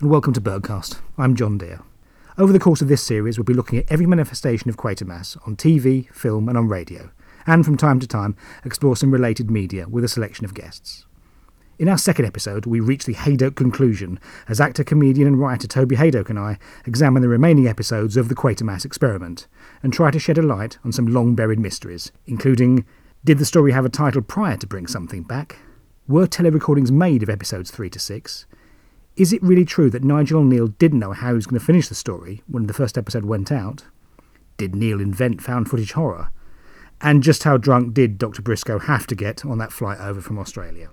And welcome to Birdcast. I'm John Deere. Over the course of this series, we'll be looking at every manifestation of Quatermass on TV, film, and on radio, and from time to time explore some related media with a selection of guests. In our second episode, we reach the Hadoke conclusion as actor, comedian, and writer Toby Hadoke and I examine the remaining episodes of the Quatermass experiment and try to shed a light on some long buried mysteries, including did the story have a title prior to Bring Something Back? Were telerecordings made of episodes 3 to 6? Is it really true that Nigel Kneale didn't know how he was going to finish the story when the first episode went out? Did Kneale invent found footage horror? And just how drunk did Dr. Briscoe have to get on that flight over from Australia?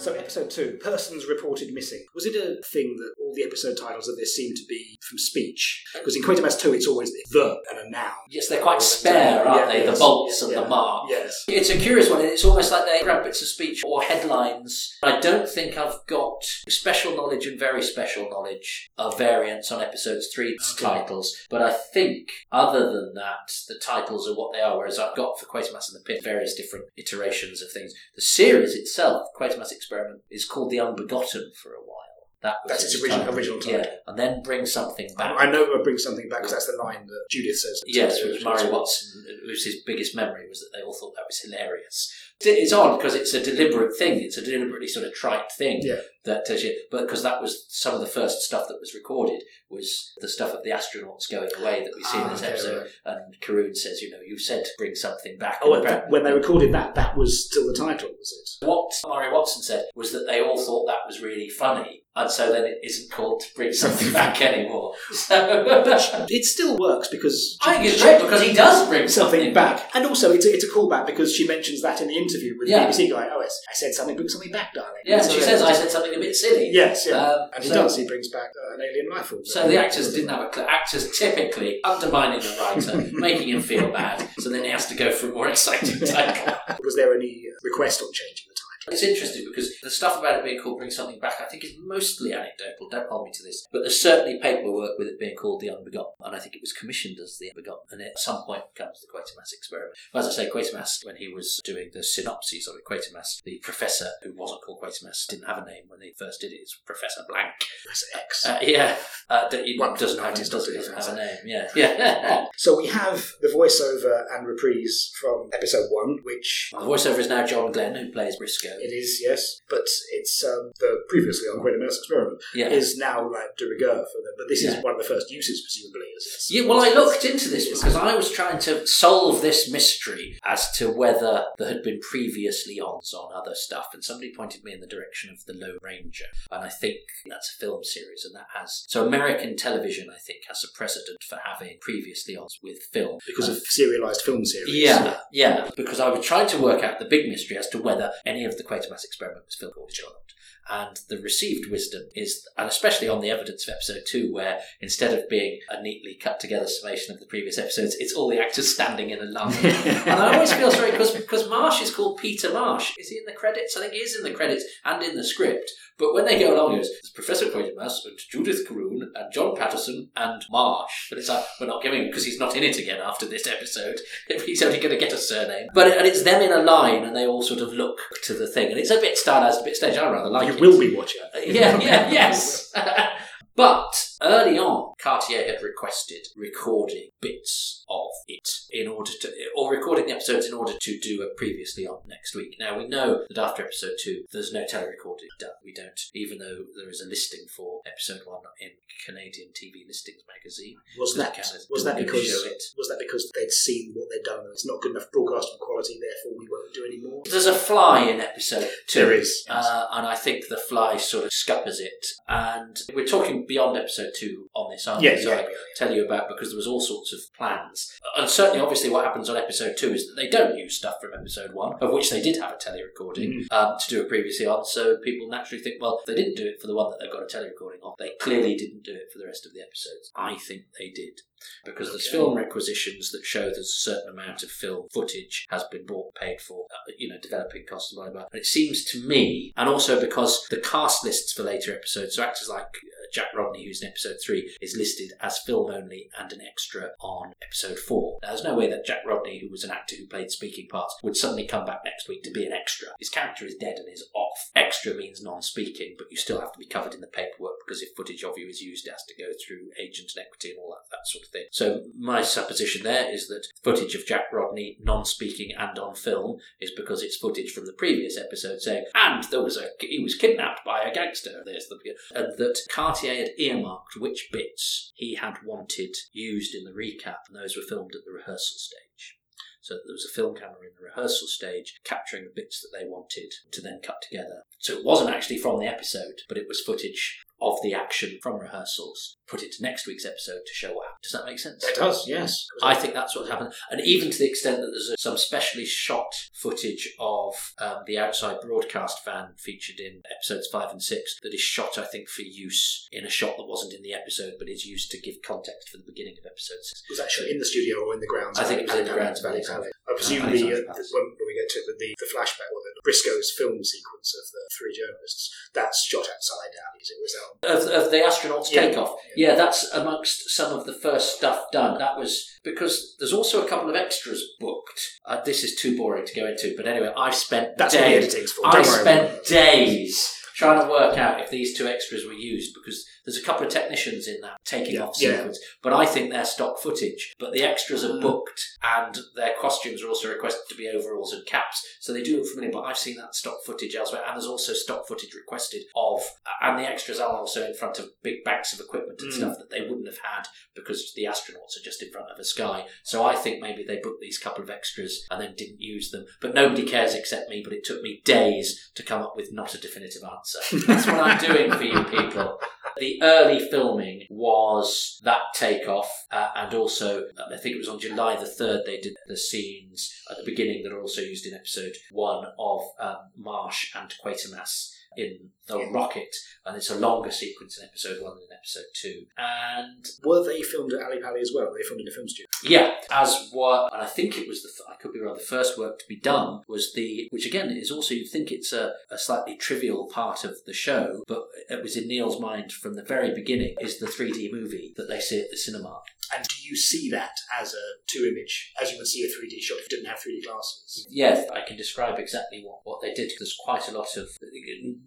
So, episode two, persons reported missing. Was it a thing that all the episode titles of this seem to be from speech? Because in Quatermass 2, it's always the and a noun. Yes, they're quite spare, aren't Yeah, they? yes, the bolts and yeah. the mark. Yes. It's a curious one. It's almost like they grab bits of speech or headlines. I don't think I've got special knowledge and very special knowledge of variants on episodes three Okay. titles, but I think other than that, the titles are what they are. Whereas I've got for Quatermass and the Pit various different iterations of things. The series itself, Quatermass Experiment, is called The Unbegotten for a while. That was That's its original- original title. Yeah, and then bring something back. I, know it brings something back because that's the line that Judith says. Yes, which Moray Watson, it was his biggest memory, was that they all thought that was hilarious. It's odd because it's a deliberate thing. It's a deliberately sort of trite thing Yeah. that tells you, but because that was some of the first stuff that was recorded was the stuff of the astronauts going away that we see in Ah, this okay, episode. right. And Carroon says, you know, you said bring something back. Oh, when they recorded that, that was still the title, was it? what Moray Watson said was that they all thought that was really funny, and so then it isn't called to bring something back anymore. So It still works because I think it's great because he does bring something something back, and also it's a, it's a callback because she mentions that in the interview with Yeah. the BBC guy. Oh, it's, I said something, bring something back, darling. Yeah, So she says I said something a bit silly. Yes, yeah, Um, and he so- does. He brings back uh, an alien life form. So the actors didn't have a clue. Actors typically undermining the writer, making him feel bad, so then he has to go for a more exciting title. Was there any uh, request on changing? It's interesting because the stuff about it being called Bring Something Back, I think, is mostly anecdotal. Don't hold me to this. But there's certainly paperwork with it being called The Unbegotten. And I think it was commissioned as The Unbegotten. And at some point becomes the Quatermass experiment. As I say, Quatermass, when he was doing the synopses of it, Quatermass, the professor who wasn't called Quatermass didn't have a name when he first did it. It's Professor Blank. That's X. Uh, yeah. Uh, that he One doesn't, have, doesn't, doesn't doesn't have a name. Yeah. Yeah. so we have the voiceover and reprise from episode one, which the voiceover is now John Glen, who plays Briscoe. It is, yes, but it's um, the previously on Quatermass experiment Yeah. is now like de rigueur for them. But this Yeah. is one of the first uses, presumably. As Yeah, well, I looked into this because I was trying to solve this mystery as to whether there had been previously ons on other stuff, and somebody pointed me in the direction of the Lone Ranger, and I think that's a film series, and that has so American television, I think, has a precedent for having previously ons with film because of serialized film series. yeah, yeah, because I was trying to work out the big mystery as to whether any of the Quatermass experiment was footage or not. And the received wisdom is, and especially on the evidence of episode two, where instead of being a neatly cut together summation of the previous episodes, it's all the actors standing in a line. and I always feel sorry because because Marsh is called Peter Marsh. Is he in the credits? I think he is in the credits and in the script. But when they go along, it goes, there's Professor Quatermass and Judith Carroon and John Patterson and Marsh. But it's like, we're not giving him because he's not in it again after this episode. He's only going to get a surname. But and it's them in a line and they all sort of look to the thing. And it's a bit stylized, a bit staged. I rather like you it. Will be watching. Yeah, yeah, yes. but early on, Cartier had requested recording bits of it in order to, or recording the episodes in order to do a previously on next week. Now we know that after episode two, there's no telerecording done. We don't, even though there is a listing for episode one in Canadian TV Listings magazine. Was that was that because was that because they'd seen what they'd done and it's not good enough broadcasting quality, therefore we won't do any more? There's a fly in episode two. There is. Uh, and I think the fly sort of scuppers it. And we're talking beyond episode two on this, aren't yeah, we? So yeah, I yeah, tell you about because there was all sorts of plans. And certainly, obviously, what happens on episode two is that they don't use stuff from episode one, of which they did have a telerecording Mm-hmm. um, to do a previously on. So people naturally think, well, they didn't do it for the one that they've got a telerecording of. They clearly didn't do it for the rest of the episodes. I think they did. Because there's film requisitions that show there's a certain amount of film footage has been bought, paid for, uh, you know, developing costs and blah, blah, blah. And it seems to me, and also because the cast lists for later episodes, so actors like uh, Jack Rodney, who's in episode three, is listed as film only and an extra on episode four. Now, there's no way that Jack Rodney, who was an actor who played speaking parts, would suddenly come back next week to be an extra. His character is dead and is off. Extra means non-speaking, but you still have to be covered in the paperwork because if footage of you is used, it has to go through agent and equity and all that, that sort of thing. So my supposition there is that footage of Jack Rodney non-speaking and on film is because it's footage from the previous episode saying, and there was a he was kidnapped by a gangster. There's the and that Cartier had earmarked which bits he had wanted used in the recap, and those were filmed at the rehearsal stage. So there was a film camera in the rehearsal stage capturing the bits that they wanted to then cut together. So it wasn't actually from the episode, but it was footage of the action from rehearsals put it to next week's episode to show up. Does that make sense? It does, yes. I think that's what happened. And even to the extent that there's some specially shot footage of um, the outside broadcast van featured in episodes five and six that is shot, I think, for use in a shot that wasn't in the episode but is used to give context for the beginning of episode six. Was that shot in the studio or in the grounds? I think it was in the grounds of Valley. Valley. I presume Uh, the, uh, when, when we get to the, the, the flashback or the Briscoe's film sequence of the three journalists, that's shot outside alleys. It was out. Of, of the astronauts Yeah. takeoff. Yeah, that's amongst some of the first stuff done. That was because there's also a couple of extras booked. Uh, this is too boring to go into, but anyway, I've spent That's what the days. editing's for. I Don't about spent days trying to work out if these two extras were used because there's a couple of technicians in that taking Yeah, off yeah. sequence, but I think they're stock footage. But the extras are Mm. booked and their costumes are also requested to be overalls and caps, so they do look familiar. But I've seen that stock footage elsewhere, and there's also stock footage requested of, and the extras are also in front of big banks of equipment and Mm. stuff that they wouldn't have had because the astronauts are just in front of a sky. So I think maybe they booked these couple of extras and then didn't use them. But nobody cares except me. But it took me days to come up with not a definitive answer. That's what I'm doing for you people. The early filming was that takeoff, uh, and also I think it was on July the third they did the scenes at the beginning that are also used in episode one of um, Marsh and Quatermass in the rocket, and it's a longer sequence in episode one than in episode two. And Were they filmed at Ali Pali as well? Were they filmed in a film studio? yeah, as what, and I think it was the, f- I could be wrong, the first work to be done was the, which again is also, you'd think it's a, a slightly trivial part of the show, but it was in Kneale's mind from the very beginning, is the 3D movie that they see at the cinema. And do you see that as a two image, as you would see a 3D shot if you didn't have 3D glasses? Yes, I can describe exactly what, what they did. There's quite a lot of.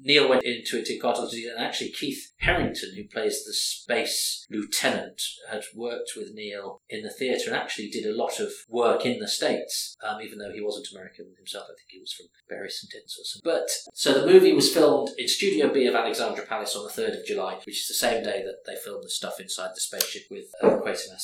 Kneale went into it in quite a lot of detail, and actually Keith Harrington, who plays the space lieutenant, had worked with Kneale in the theatre and actually did a lot of work in the States, um, even though he wasn't American himself. I think he was from Bury St. Or something. But so the movie was filmed in Studio B of Alexandra Palace on the 3rd of July, which is the same day that they filmed the stuff inside the spaceship with uh,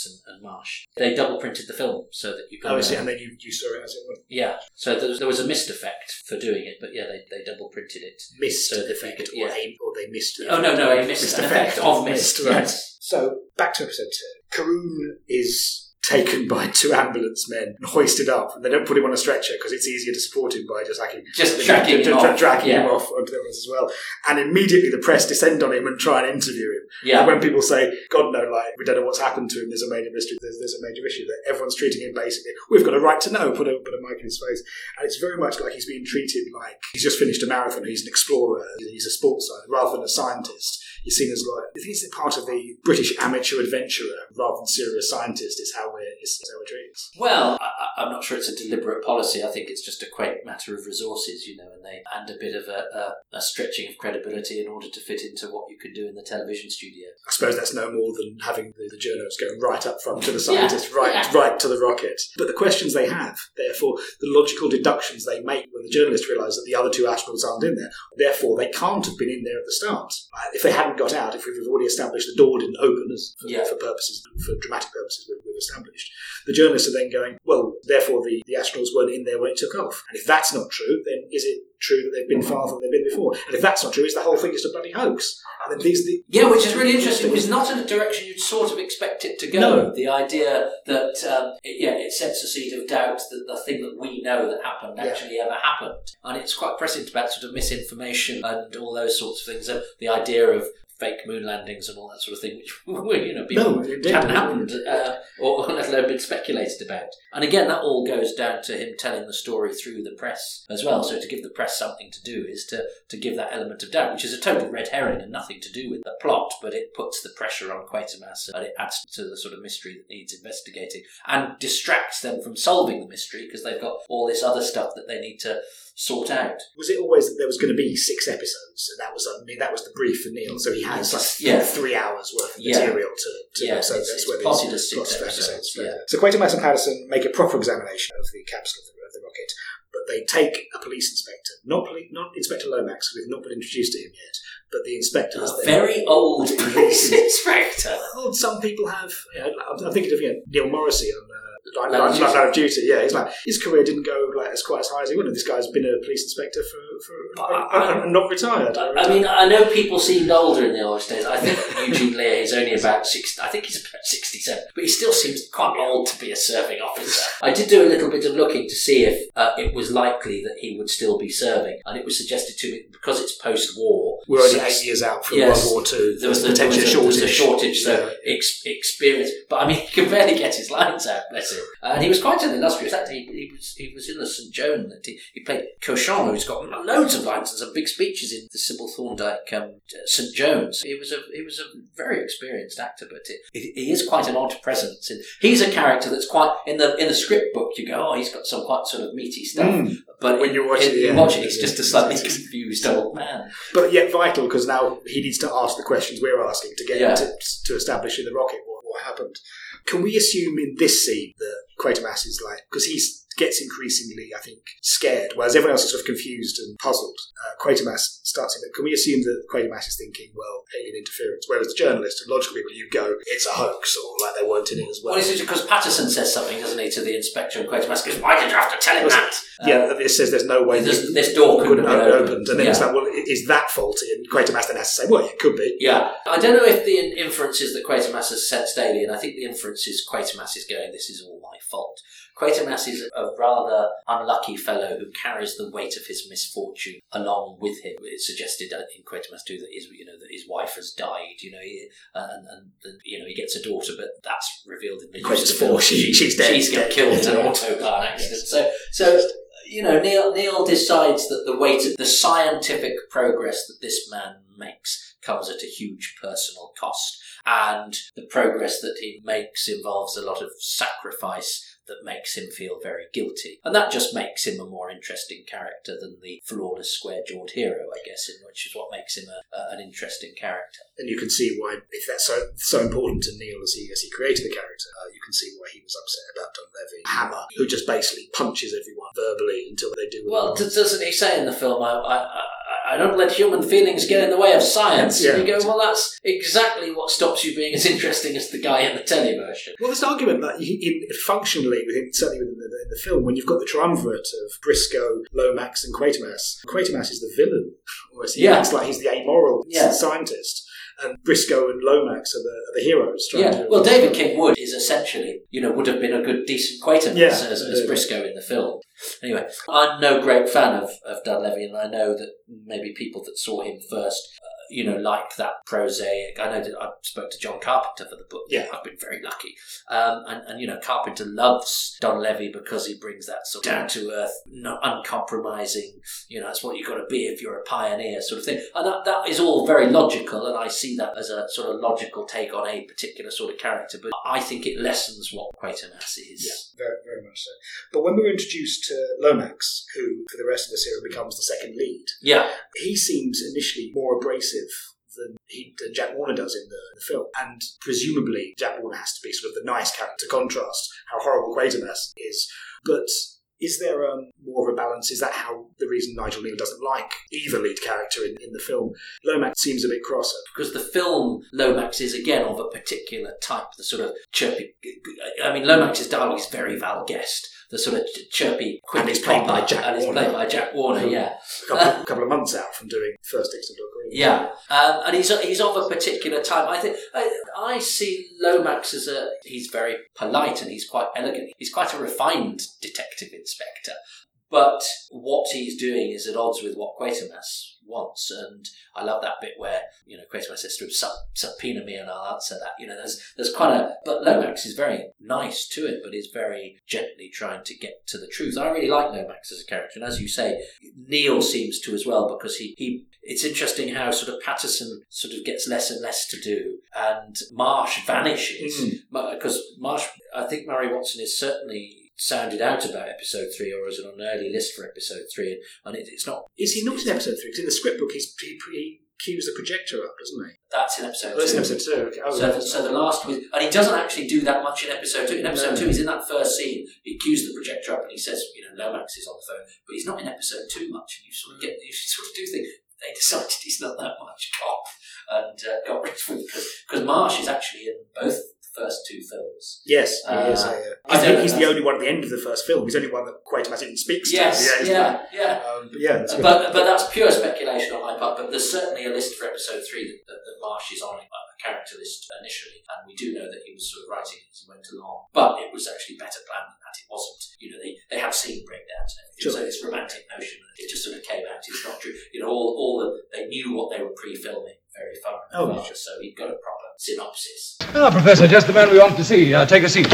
And, and Marsh. They double printed the film so that you could. Oh, I see. uh, And then you, you saw it as it was. yeah, so there was, there was a missed effect for doing it, but yeah, they, they double printed it. Missed So effect, could- or, yeah. a, or they missed. Oh no, effect. no, a missed, an effect of mist. right. Yes. So back to episode two. Carroon is taken by two ambulance men and hoisted up, and they don't put him on a stretcher because it's easier to support him by just like Just tracking him off. dragging him Yeah. off onto the others as well. And immediately the press descend on him and try and interview him. And Yeah, when people say, God no, like we don't know what's happened to him, there's a major mystery, there's, there's a major issue that everyone's treating him basically. We've got a right to know. Put a put a mic in his face, and it's very much like he's being treated like he's just finished a marathon. He's an explorer. He's a sports scientist rather than a scientist. You're seen as like I think it's part of the British amateur adventurer rather than serious scientist. Is how we're is, how we're treated. Well, I, I'm not sure it's a deliberate policy. I think it's just a quaint matter of resources, you know, and they and a bit of a, a, a stretching of credibility in order to fit into what you could do in the television studio. I suppose that's no more than having the, the journalists going right up front to the Yeah, right yeah. right to the rocket. But the questions they have, therefore, the logical deductions they make when the journalists realise that the other two astronauts aren't in there, therefore they can't have been in there at the start. If they hadn't got out, if we've already established the door didn't open, as for, Yeah. for purposes for dramatic purposes we've established, the journalists are then going, well, therefore the, the astronauts weren't in there when it took off. And if that's not true, then is it true that they've been farther than they've been before? And if that's not true, is the whole thing just a bloody hoax? And then these the, Yeah, which is really interesting. It's not in a direction you'd sort of expect it to go. No. The idea that, um, it, yeah, it sets a seed of doubt that the thing that we know that happened Yeah. actually ever happened. And it's quite prescient about sort of misinformation and all those sorts of things. Uh, the idea of fake moon landings and all that sort of thing, which you know people No, indeed. hadn't happened, uh, or let alone been speculated about. And again, that all goes down to him telling the story through the press as well. So to give the press something to do is to to give that element of doubt, which is a total red herring and nothing to do with the plot, but it puts the pressure on Quatermass and it adds to the sort of mystery that needs investigating and distracts them from solving the mystery because they've got all this other stuff that they need to sort out. Was it always that there was going to be six episodes, and that was I mean, that was the brief for Kneale? So he has like Yeah. three hours worth of material to, to Yeah, so it's- that's where as six of episodes, yeah. So Quatermass and Patterson make a proper examination of the capsule of the, of the rocket, but they take a police inspector, not poli- not Inspector Lomax, because we've not been introduced to him yet, but the inspector. is A very old police inspector. Well, some people have. You know, I'm thinking of you know, Neil Morrissey on. Duty. Line of Duty, yeah. He's like his career didn't go like as quite as high as he wanted. This guy's been a police inspector for, for I- and not retired. I mean, I know people seemed older in the old days. I think Eugene Leahy is only about six. I think he's about sixty-seven, but he still seems quite old to be a serving officer. I did do a little bit of looking to see if uh, it was likely that he would still be serving, and it was suggested to me because it's post-war. we're only eight years out from Yes. World War Two. There was, the, there, was a, potentially there was a shortage, so Yeah. ex- experience. But I mean, he could barely get his lines out, bless him. And he was quite an illustrious actor. He, he was he was in the St Joan. That he, he played Cauchon, who's got loads of lines and some big speeches in the Sybil Thorndike um, St Jones. He was a he was a very experienced actor, but it, it, he is quite an odd presence. And he's a character that's quite in the in the script book. You go, oh, he's got some quite sort of meaty stuff. Mm. But When you watch it, you watch it, he's just a slightly confused old man. But yet vital because now he needs to ask the questions we're asking to get Yeah. to, to establish in the rocket what, what happened. Can we assume in this scene that Quatermass is like because he gets increasingly, I think, scared, whereas everyone else is sort of confused and puzzled. Uh, Quatermass starts in. Can we assume that Quatermass is thinking, well, alien interference? Whereas the journalist and logical people, you go, it's a hoax, or like they weren't in it as well. Well, it's because Patterson says something, doesn't he, to the inspector, and Quatermass goes, "Why did you have to tell him that?" yeah, that it says there's no way this, this door couldn't have been opened, and then it's yeah. like, well, is that faulty? And Quatermass then has to say, well, it could be. Yeah, I don't know if the in- inference is that Quatermass has sensed alien. I think the inference is Quatermass is going, "This is all my fault." Quatermass is a rather unlucky fellow who carries the weight of his misfortune along with him. It's suggested uh, in Quatermass 2 that his, you know, that his wife has died. You know, he, and, and, and you know he gets a daughter, but that's revealed in the Quatermass use of the four, she- she's dead. She's got killed in an auto car accident. So, so you know, Kneale Kneale decides that the weight of the scientific progress that this man makes comes at a huge personal cost, and the progress that he makes involves a lot of sacrifice that makes him feel very guilty, and that just makes him a more interesting character than the flawless, square-jawed hero, I guess, in which is what makes him a, a, an interesting character. and you can see why if that's so so important to Kneale as he as he created the character, uh, you can see why he was upset about Donlevy Hammer, who just basically punches everyone verbally until they do. Well, d- doesn't he say in the film, I, I, I, I don't let human feelings get in the way of science? Yeah. And you go, well, that's exactly what stops you being as interesting as the guy in the telly version. well, there's an argument that in functionally within certainly within the, in the film when you've got the triumvirate of Briscoe, Lomax, and Quatermass. Quatermass is the villain, whereas he Yeah. acts like he's the amoral Yeah. scientist. And Briscoe and Lomax are the, are the heroes. trying Yeah, to- well, David King Wood is essentially, you know, would have been a good, decent Quatermass Yeah, as, as. Briscoe in the film. Anyway, I'm no great fan of, of Donlevy, and I know that maybe people that saw him first, you know, like that prosaic. I know that I spoke to John Carpenter for the book. Yeah. I've been very lucky. Um, and, and, you know, Carpenter loves Donlevy because he brings that sort of down to earth, not uncompromising, you know, that's what you've got to be if you're a pioneer sort of thing. And that, that is all very logical, and I see that as a sort of logical take on a particular sort of character, but I think it lessens what Quatermass is. Yeah, very, very much so. But when we were introduced to Lomax, who for the rest of the series becomes the second lead, Yeah. he seems initially more abrasive than, he, than Jack Warner does in the, the film. And presumably, Jack Warner has to be sort of the nice character to contrast how horrible Quatermass is. But is there um, more of a balance? Is that how the reason Nigel Kneale doesn't like either lead character in, in the film? Lomax seems a bit crosser. because the film Lomax is again of a particular type, the sort of chirpy. I mean, Lomax's dialogue is very Val Guest, the sort of chirpy, quick And it's played by Jack and it's Warner. played by Jack Warner. Yeah, A couple, a couple of months out from doing First Instant Dog yeah, um, and he's he's of a particular type. I think I, I see Lomax as a he's very polite and he's quite elegant. He's quite a refined detective inspector. But what he's doing is at odds with what Quatermass wants, and I love that bit where you know Quatermass says to him, "Sub- "Subpoena me, and I'll answer that." You know, there's there's quite a but Lomax is very nice to it, but is very gently trying to get to the truth. I really like Lomax as a character, and as you say, Kneale seems to as well because he he. It's interesting how sort of Patterson sort of gets less and less to do, and Marsh vanishes Mm. because Marsh. I think Moray Watson is certainly sounded out about episode three, or is it on an early list for episode three? And it, it's not. Is he not in episode three? 'Cause in the script book, he's, he, he cues the projector up, doesn't he? That's in episode Oh, that's two. in episode two. Okay. Oh, So, so the last, and he doesn't actually do that much in episode two. In episode No. two, he's in that first scene. He cues the projector up and he says, you know, Lomax is on the phone, but he's not in episode two much. And you sort of get, you sort of do think they decided he's not that much cop and uh, got rid of him because because Marsh is actually in both first two films. Yes, Uh, is. Uh. I I think he's the only one at the end of the first film. He's the only one that Quatermass even speaks Yes, to. he's yeah, yeah. like- um, but yeah. But but that's pure speculation on my part. But there's certainly a list for episode three that, that, that Marsh is on a, character list initially, and we do know that he was sort of writing as he went along. But it was actually better planned than that. It wasn't. You know, they, they have scene breakdowns and everything. Sure. So this romantic notion, it just sort of came out. It's not true. You know, all all the, they knew what they were pre-filming very far in Oh, advance, so he got a proper synopsis. Ah, Professor, just the man we want to see. Uh, take a seat.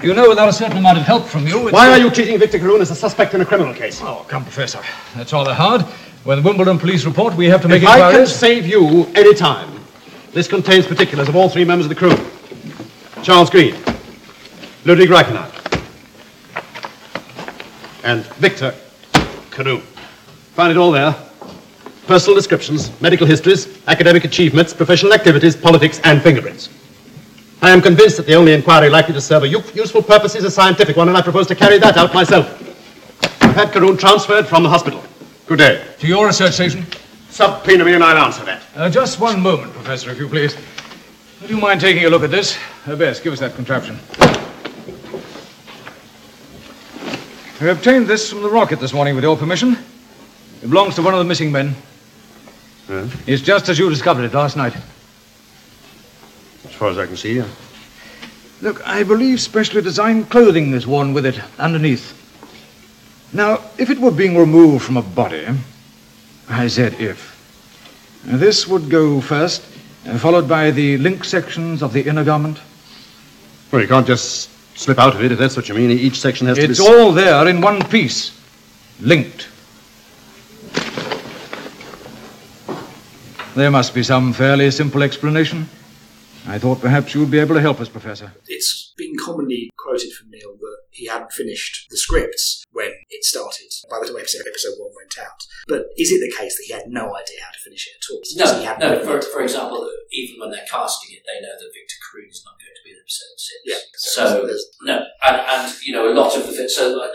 You know, without a certain amount of help from you, it's... Why are you treating Victor Carroon as a suspect in a criminal case? Oh, come, Professor. That's rather hard. When the Wimbledon police report, we have to make If I can save you any time, this contains particulars of all three members of the crew. Charles Green, Ludwig Reichenheim, and Victor Carroon. Find it all there. Personal descriptions, medical histories, academic achievements, professional activities, politics, and fingerprints. I am convinced that the only inquiry likely to serve a useful purpose is a scientific one, and I propose to carry that out myself. I've had Carroon transferred from the hospital. Good day. To your research station. Subpoena me and I'll answer that. Uh, just one moment, Professor, if you please. Would you mind taking a look at this? Uh, Best, give us that contraption. We obtained this from the rocket this morning with your permission. It belongs to one of the missing men. It's just as you discovered it last night. As far as I can see, yeah. Look, I believe specially designed clothing is worn with it underneath. Now, if it were being removed from a body, I said if, this would go first, followed by the link sections of the inner garment. Well, you can't just slip out of it if that's what you mean. Each section has It's to be. It's all there in one piece, linked. There must be some fairly simple explanation. I thought perhaps you'd be able to help us, Professor. it's been commonly quoted from Kneale that he hadn't finished the scripts when it started by the time episode, episode one went out. But is it the case that he had no idea how to finish it at all? Is he No, hadn't no. written For, for example, even when they're casting it, they know that Victor Carroon is not going to be in episode six. Yeah. So no, and, and you know a lot of the fi- so uh,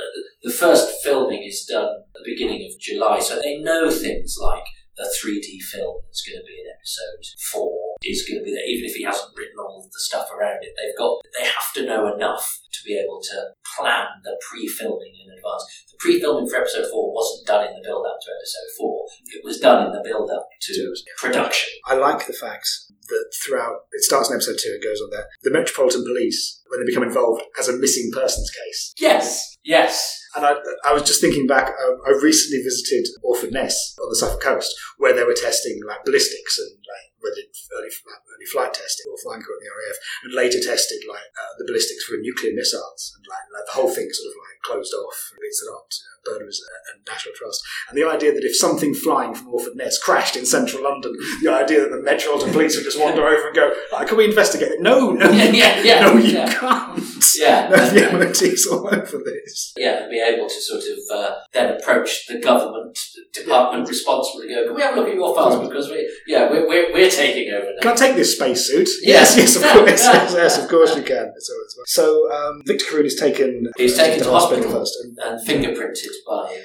the first filming is done at the beginning of July, so they know things like the 3D film that's going to be in episode four is going to be there, even if he hasn't written all the stuff around it. They've got they have to know enough to be able to plan the pre-filming in advance. The pre-filming for episode four wasn't done in the build-up to episode four; it was done in the build-up to production. I like the fact that throughout, it starts in episode two, it goes on there, the Metropolitan Police, when they become involved, as a missing persons case. Yes, yes. And I, I was just thinking back, I, I recently visited Orford Ness on the Suffolk coast, where they were testing like ballistics and like did early, early flight testing or flying crew in the RAF, and later tested like uh, the ballistics for nuclear missiles, and like, like the whole thing sort of like closed off. It's not burners and National Trust, and the idea that if something flying from Orford Ness crashed in central London, the idea that the Metropolitan Police would just wander over and go, like, "Can we investigate it?" No, no, Yeah, yeah, yeah, no, you yeah. can't. Yeah. no, the MOT's all over this. Yeah, and be able to sort of uh, then approach the government department responsible and go, can we have a look at your files because we, yeah, we're, we're, we're taking over now. Can I take this spacesuit? Yes, yes, of course, yes, yes, of course you can. So, so um, Victor Carroon is taken. He's uh, taken to the hospital first. And, and fingerprinted by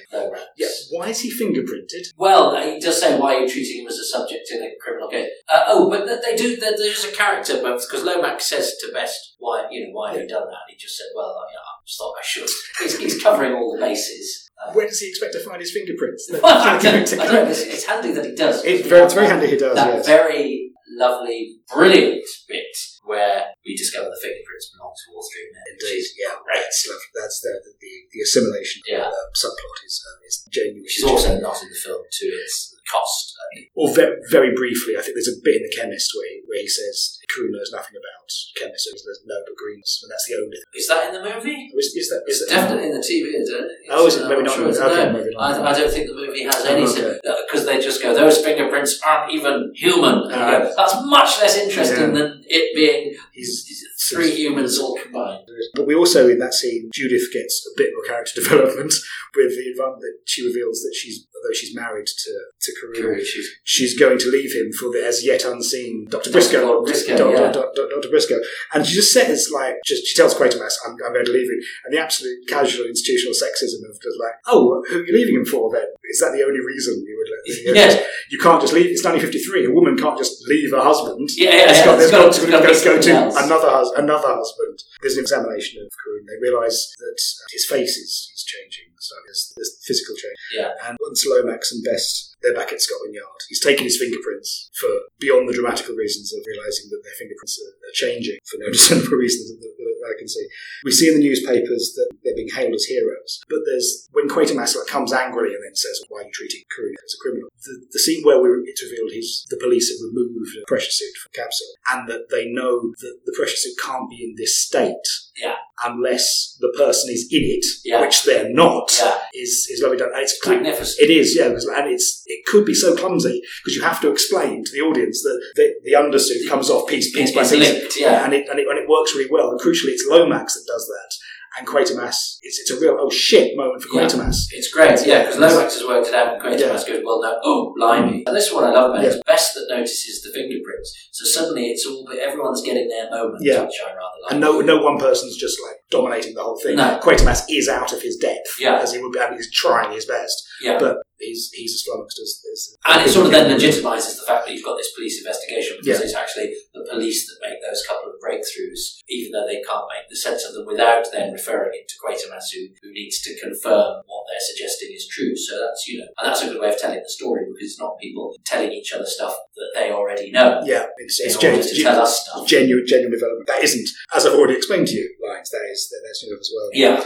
yeah, why is he fingerprinted? Well, he does say why you're you treating him as a subject in a criminal case. Uh, oh, but they do. there- There's a character because Lomax says to Best, "Why, you know, why have you done that?" And he just said, "Well, I, I just thought I should." He's, he's covering all the bases. Uh, Where does he expect to find his fingerprints? well, I don't, I don't know, it's, it's handy that he does. It's very, it's very handy he does, that yes. very lovely, brilliant bit where we discover the fingerprints belong to all three men. Indeed, yeah, Right. that's. That's the the, the, assimilation Yeah. uh, subplot is uh, is genuine. Which is also not in the film to its cost. I Or very, very briefly, I think there's a bit in The Chemist where he, where he says Crew knows nothing about chemists, so there's no but greens, and that's the only thing. Is that in the movie? Is, is that, is It's that definitely in the TV, isn't it? Oh, is it? Uh, Maybe not. sure Okay, maybe not. I, I don't think the movie has Oh, any okay. because they just go those fingerprints aren't even human. Ah. go, That's much less interesting Yeah. than it being He's, three humans all combined. But we also, in that scene, Judith gets a bit more character development with the advan- that she reveals that she's, although she's married to to Carroon, She's she's going to leave him for the as yet unseen Dr. Briscoe. Dr. Briscoe, Dr. yeah. Dr. Dr. Briscoe. And she just says, like, just she tells Quatermass, I'm, I'm going to leave him. And the absolute casual institutional sexism of just like, oh, who are you leaving him for then? Is that the only reason you would let you, know, Yeah. you can't just leave? It's 1953. A woman can't just leave her husband. Yeah, yeah, It's yeah. got, It's there's got- got, got to go to another, hus- another husband. There's an examination of Carroon. They realise that uh, his face is, is changing. So there's, there's physical change. Yeah. And once Lomax and Best, they're back at Scotland Yard. He's taken his fingerprints for beyond the dramatical reasons of realising that their fingerprints are, are changing for no discernible reasons that, I can see. We see in the newspapers that they're being hailed as heroes. But there's when Quatermass comes angrily and then says, "Why are you treating Carroon as a criminal?" The, the scene where we, it's revealed he's the police have removed a pressure suit from Capsule, and that they know that the pressure suit can't be in this state Yeah. unless the person is in it, Yeah. which they're not. Yeah. Is is lovely done. And it's magnificent. it is, yeah, because- and it's it could be so clumsy because you have to explain to the audience that the, the undersuit comes off piece piece by piece, linked, yeah. and it, and it and it works really well. And crucially, it's Lomax that does that, and Quatermass. It's it's a real oh shit moment for Yeah. Quatermass. It's great, yeah, because Lomax has worked it out and Quatermass goes, well, no, oh, blimey. Mm. And this is what I love about it. Yeah. It's Best that notices the fingerprints. So suddenly it's all, but everyone's getting their moment, Yeah. which I rather like. And no, no one person's just like dominating the whole thing. No. Quatermass is out of his depth, Yeah. as he would be. I mean, he's trying his best, Yeah. but he's he's as flummoxed as. as And it sort of then legitimises the fact that you've got this police investigation because Yeah. it's actually the police that make those couple of breakthroughs, even though they can't make the sense of them without then referring it to Quatermass, who, who needs to confirm what they're suggesting is true. So that's, you know, and that's a good way of telling the story because it's not people telling each other stuff that they already know Yeah, it's, it's to tell us stuff. genuine genuine development. That isn't, as I've already explained to you, lines. That is that, that's new as well. Yeah.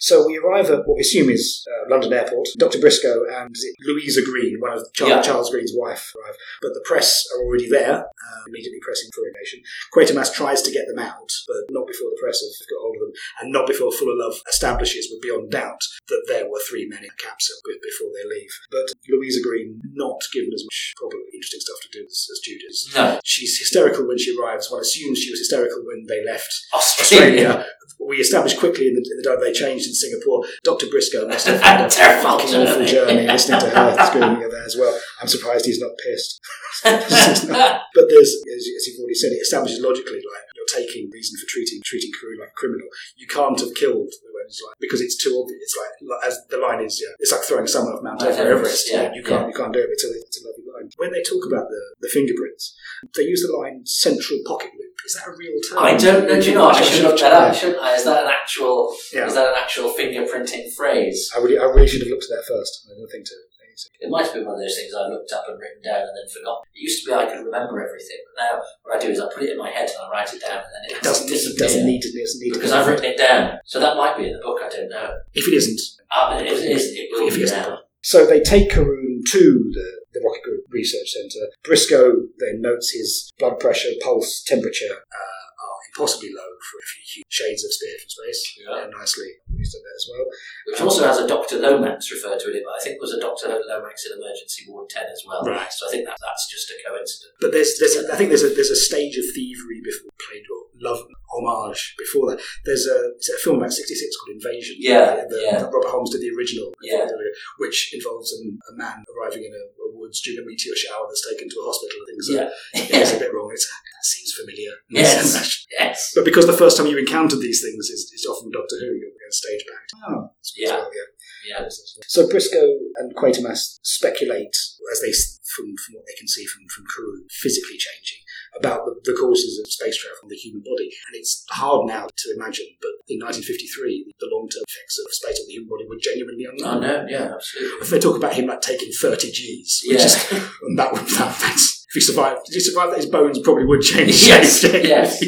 So we arrive at what we assume is uh, London Airport. Dr. Briscoe and is Louisa Green, one of Charles, Yeah. Charles Green's wife, arrive. But the press are already there, uh, immediately pressing for information. Quatermass tries to get them out, but not before the press have got hold of them, and not before Fullalove establishes with beyond doubt that there were three men in the capsule before they leave. But Louisa Green not given as much probably interesting stuff to do as, as Jude is. No. She's hysterical when she arrives. One assumes she was hysterical when they left Australia. Australia. We established quickly in the, in the they changed in Singapore. Dr. Briscoe must have had a Terrible fucking awful journey. listening to her screaming at that as well. I'm surprised he's not pissed. But there's, as, as you've already said, it establishes logically like you're taking reason for treating treating Carroon like a criminal. You can't have killed like, because it's too obvious. It's like as the line is, yeah, it's like throwing someone off Mount. Everest, yeah, you can't yeah. you can't do it. It's a, it's a lovely line. When they talk about the, the fingerprints, they use the line central pocket loop. Is that a real term? I don't know. Do you know? I should look that up, shouldn't I? Is that an actual? Yeah. Is that an actual fingerprinting phrase? I really, I really should have looked at that first. I don't think to. It might have been one of those things I've looked up and written down and then forgot. It used to be I could remember everything, but now what I do is I put it in my head and I write it down, and then it, It doesn't, disappear it doesn't need to. It doesn't need to. because I've written it down. So that might be in the book. I don't know. If it isn't, but if it is, it will if be now. So they take Carroon to the, the Rocket Group Research Centre. Briscoe then notes his blood pressure, pulse, temperature uh, are impossibly low for a few shades of spear from space. Yeah. And nicely used in there as well. Which also has a Dr. Lomax referred to in it, but I think there was a Dr. Lomax in Emergency Ward 10 as well. Right. So I think that, that's just a coincidence. But there's, there's a, I think there's a there's a stage of thievery before played or love homage before that. There's a, a film about '66 called Invasion. Yeah, the, yeah. Robert Holmes did the original. Yeah. which involves a, a man arriving in a, a woods during a meteor shower that's taken to a hospital and things. Yeah. yeah, it's a bit wrong. It's, that seems familiar. Yes. yes. But because the first time you encountered these things is, is often Doctor Who, you're going stage back. Oh, Yeah. yeah. Yeah. So Briscoe and Quatermass speculate, as they from, from what they can see from from Carroon, physically changing about the, the causes of space travel on the human body, and it's hard now to imagine. But in 1953, the long term effects of space on the human body were genuinely Oh, unknown. no, yeah, absolutely. If they talk about him like taking 30 Gs, which Yeah. is and that, would that that's if he survived, did he survive that? His bones probably would change. Yes, yes.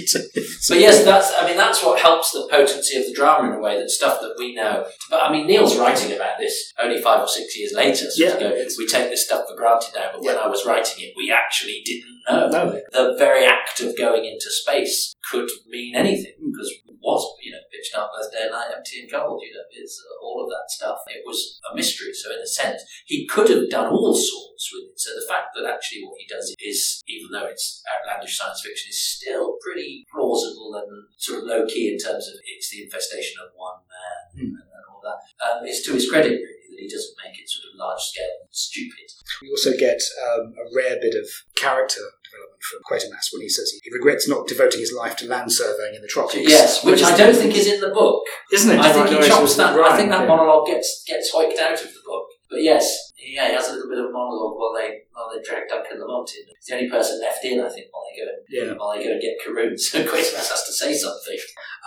But yes, that's. I mean, that's what helps the potency of the drama in a way. That stuff that we know. But I mean, Kneale's writing about this only five or six years later. So Yeah. go, we take this stuff for granted now. But when I was writing it, we actually didn't know. No. The very act of going into space could mean anything because was, you know, pitch dark, both day and night, empty and cold. You know, it's uh, all of that stuff. It was a mystery. So in a sense, he could have done all sorts with it. So the fact that actually what he does is, even though it's outlandish science fiction, is still pretty plausible and sort of low key in terms of it's the infestation of one man Hmm. and, and all that. Um, it's to his credit really that he doesn't make it sort of large scale and stupid. We also get um, a rare bit of character development from Quatermass when he says he, he regrets not devoting his life to land surveying in the tropics. Yes, which I don't think is in the book. isn't it? I think he chops it's- that. I think that yeah. monologue gets gets hoiked out of the book. But yes, yeah, he has a little bit of a monologue while they while they drag Duncan Lamont in. He's the only person left in, I think, while they go Yeah. while they go and get Carroon. So Quatermass has to say something.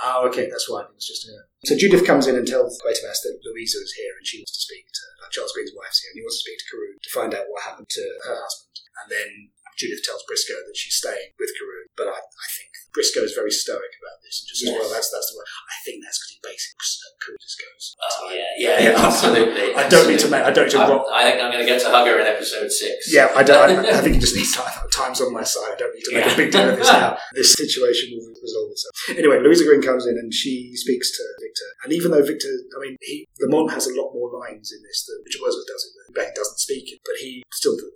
Oh, okay, that's why. It was just yeah. So Judith comes in and tells Quatermass that Louisa is here and she wants to speak to like Charles Green's wife's here and he wants to speak to Carroon to find out what happened to her husband. And then Judith tells Briscoe that she's staying with Carroon. But I, I think Briscoe is very stoic about this and just says, Yes. well, that's that's the way. I think that's because he basically uh, Carroon just goes. Oh yeah, yeah, Yeah. absolutely. I don't need to make. I don't need to I, rock. I think I'm going to get to hug her in episode six. Yeah, I don't. I, I think it just needs time. Time's on my side. I don't need to make a big deal of this now. This situation will resolve itself. Anyway, Louisa Green comes in and she speaks to Victor. And even though Victor, I mean, he, Lamont has a lot more lines in this than Richard Wordsworth does. But he doesn't speak it, but he still doesn't,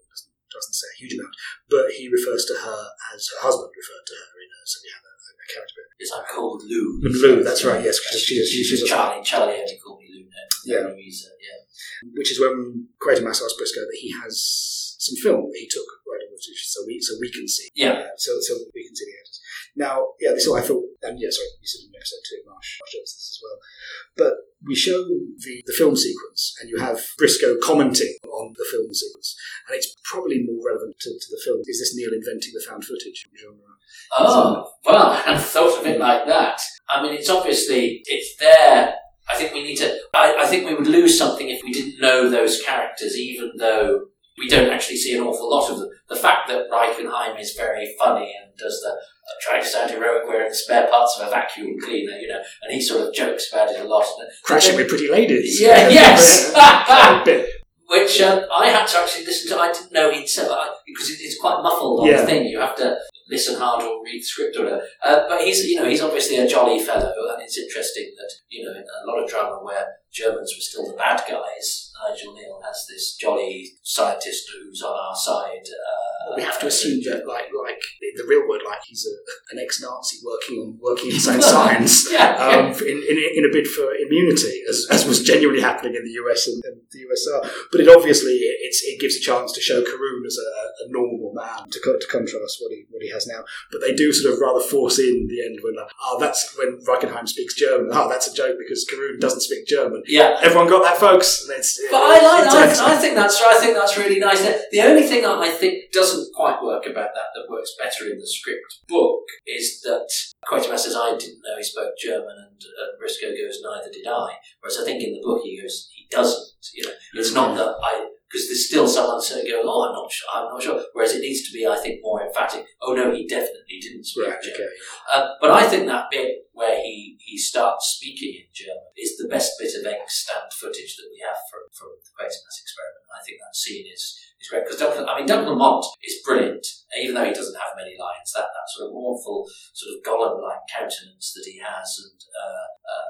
doesn't say a huge amount. But he refers to her as her husband referred to her in her. So we have a, a character bit. Yes, I'm called Lou. Lou, that's right, yes, because she's, she's a- Charlie. Charlie only called me Lou. No, Yeah. Louisa. Yeah. which is when Quatermass asked Briscoe that he has some film that he took right on the so we so we can see. Yeah. Uh, so so we can see the editors. Now, yeah, this is what I thought, and yeah, sorry, you said in episode two, Marsh, Marsh this as well. But we show the, the film sequence, and you have Briscoe commenting on the film sequence, and it's probably more relevant to, to the film. Is this Kneale inventing the found footage genre? Oh, well, I hadn't thought of it like that. I mean, it's obviously, it's there. I think we need to, I, I think we would lose something if we didn't know those characters, even though we don't actually see an awful lot of them. The fact that Reichenheim is very funny and does the, uh, trying to sound heroic wearing the spare parts of a vacuum cleaner, you know, and he sort of jokes about it a lot. Crashing with pretty ladies. Yeah, yes. Which um, I had to actually listen to. I didn't know he'd said I, because it, it's quite muffled on Yeah. the thing. You have to listen hard or read the script or whatever. Uh, but he's, you know, he's obviously a jolly fellow, and it's interesting that you know in a lot of drama where Germans were still the bad guys, Nigel Kneale has this jolly scientist who's on our side. Uh, we have to assume that, like, like the real world, like he's a, an ex-Nazi working on working in science, yeah, um, in, in, in a bid for immunity, as, as was genuinely happening in the US and, and the USSR. But it obviously it's, it gives a chance to show Carroon as a, a normal man to, co- to contrast what he what he has now. But they do sort of rather force in the end when like, oh that's when Reichenheim speaks German. Oh, that's a joke because Carroon doesn't speak German. yeah. Everyone got that, folks. But I like. I, I think that's. I think that's really nice. The only thing that I think doesn't quite work about that, that works better in the script book, is that Quatermass says, "I didn't know he spoke German," and uh, Briscoe goes, "Neither did I." Whereas I think in the book he goes, "He doesn't." You know, it's not that I. Because there's still someone saying, going, "Oh, I'm not sure. I'm not sure." Whereas it needs to be, I think, more emphatic. Oh no, he definitely didn't speak Right, German. okay. Uh, but I think that bit where he, he starts speaking in German is the best bit of extant footage that we have from, from the Quatermass experiment. I think that scene is, is great because Duncan, I mean, Duncan Lamont is brilliant, even though he doesn't have many lines. That, that sort of mournful, sort of Gollum-like countenance that he has, and uh, uh,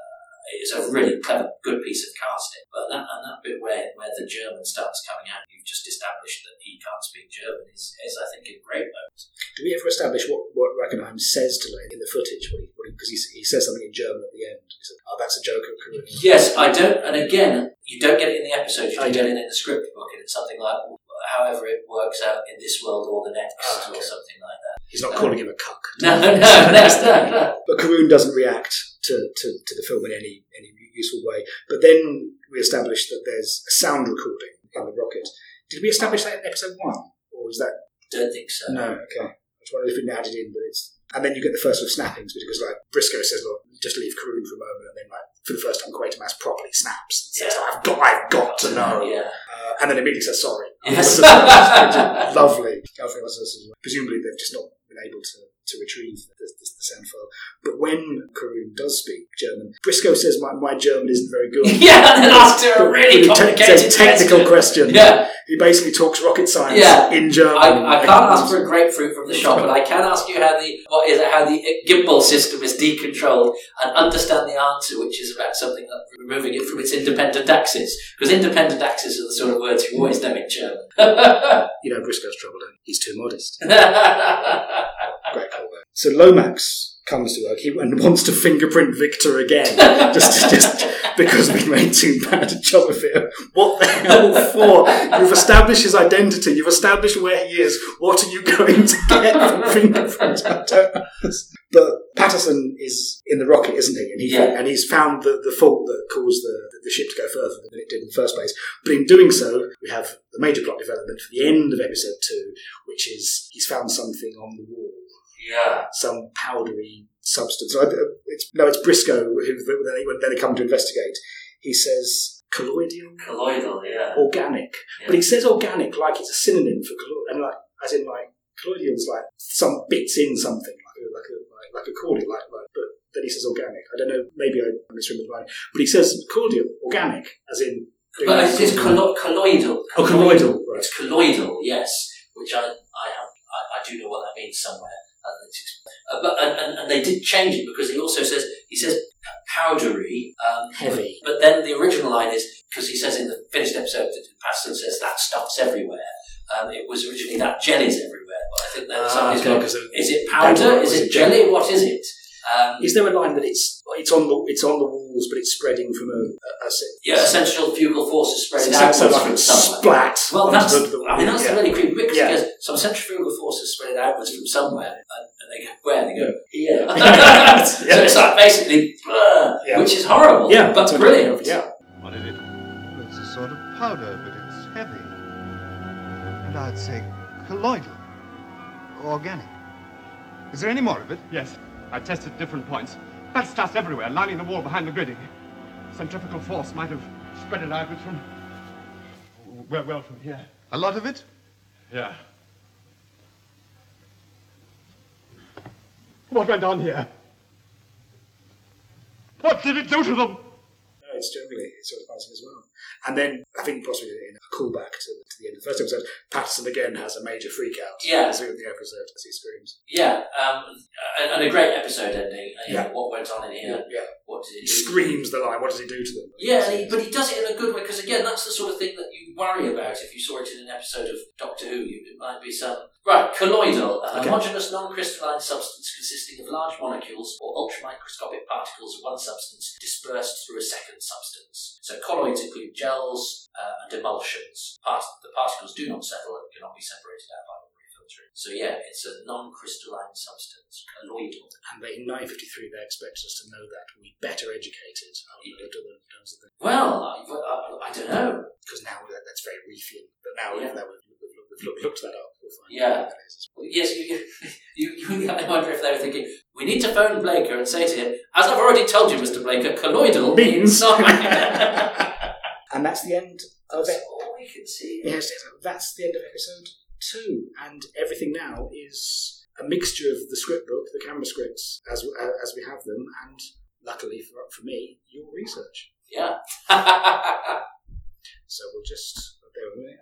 it's a really clever, good piece of casting. But that, and that bit where, where the German starts coming out, you've just established that he can't speak German, is, is I think, a great moment. Do we ever establish what, what Reichenheim says to Lane in the footage? Because he, he says something in German at the end. He says, oh, that's a joke of Carroon. Yes, I don't. And again, you don't get it in the episode. You don't get it in the script book, and it's something like, however it works out in this world or the next, Ah, okay. or something like that. He's not calling him a cuck. No, no, no, no, no. But Carroon doesn't react to, to, to the film in any, any useful way. But then we establish that there's a sound recording on the rocket. Did we establish that in episode one? Or was that. Don't think so. No, okay. I was wondering if we added in, but it's. And then you get the first sort of snappings because like Briscoe says, "Look, just leave Carroon for a moment," and then like for the first time, Quatermass properly snaps Yeah. "I've got, I've got to know," Yeah. uh, and then immediately says sorry. Yes. Lovely. I think that's- that's- presumably they've just not been able to. To retrieve the, the, the sound file, but when Carroon does speak German, Briscoe says my, my German isn't very good. yeah, and then asked a really But te- complicated te- technical question. Yeah. He basically talks rocket science Yeah. in German. I, I can't ask for a grapefruit from the shop, but I can ask you how the what is it, how the gimbal system is decontrolled and understand the answer, which is about something like removing it from its independent axis. Because independent axis are the sort of words you always know in German. You know, Briscoe's trouble. Then he's too modest. Great So Lomax comes to work he, and wants to fingerprint Victor again, just just because we've made too bad a job of it. What the hell for? You've established his identity. You've established where he is. What are you going to get from fingerprints? I don't. But Patterson is in the rocket, isn't he? And he Yeah. and he's found the, the fault that caused the, the ship to go further than it did in the first place. But in doing so, we have the major plot development for the end of episode two, which is he's found something on the wall yeah. some powdery substance. Uh, it's, no, it's Briscoe who when they, they come to investigate. He says colloidal, Colloidal, yeah. organic, but he says organic like it's a synonym for colloid, and like as in like colloidal's like some bits in something like a, like a like, like a cordial, like, like but. Then he says organic. I don't know. Maybe I misremembered the line, but he says cordial, organic, as in. But it's, it's collo- colloidal. Oh, colloidal, right. It's colloidal, yes. Which I, I have, I, I do know what that means somewhere. Uh, uh, but and, and, and they did change it because he also says he says powdery, um, Heavy. But then the original line is because he says in the finished episode that Patterson says that stuff's everywhere. Um, it was originally that jelly's everywhere, but I think that Ah, somebody's okay, gone, 'cause it- is it powder? Is is it jelly? What is it? Um, Is there a line that it's it's on the it's on the walls, but it's spreading from a, a, a yeah, centrifugal forces spread So- out so like from somewhere. splat. Well, that's, the- the- I mean, that's yeah. the really creepy bit Yeah. because some centrifugal forces spread outwards from somewhere, and, and they go, where? They go, here. Yeah. So it's like basically, blur, Yeah. which is horrible, Yeah, but that's brilliant. it is, Yeah, What is it? It's a sort of powder, but it's heavy. And I'd say colloidal. Organic. Is there any more of it? Yes, I tested different points. That stuff's everywhere, lining the wall behind the gridding. Centrifugal force might have spread it outwards from. Well, well, from here. A lot of it? Yeah. What went on here? What did it do to them? no, it's generally sort of passing as well. And then I think possibly in a callback to, to the end of the first episode, Patterson again has a major freak out. Yeah. as in the episode as he screams. Yeah, um, and, and a great episode ending. Know, Yeah. what went on in here? Yeah, What did he do? screams the line. What does he do to them? Yeah, he, but he does it in a good way because again, that's the sort of thing that you worry about if you saw it in an episode of Doctor Who. It might be some right colloidal, a Okay. homogeneous non-crystalline substance consisting of large molecules or ultramicroscopic particles of one substance dispersed through a second substance. So colloids include gels uh, and emulsions. Part- the particles do not settle and cannot be separated out by. So yeah, it's a non-crystalline substance, colloidal. And they, in 1953, they expect us to know that. We better educated are we to the terms of the Well, I, I, I don't know. because now that, that's very Reithian. But now Yeah. that we've, we've, looked, we've looked, looked that up, Yeah. out what that is. Yes, you, you, you, I wonder if they were thinking, we need to phone Blaker and say to him, as I've already told you, Mr. Blaker, colloidal Means. And that's the end of it. all we can see. Yes, yes, that's the end of episode two, and everything now is a mixture of the script book, the camera scripts, as as we have them, and luckily for for me, your research. Yeah. So we'll just bear with me.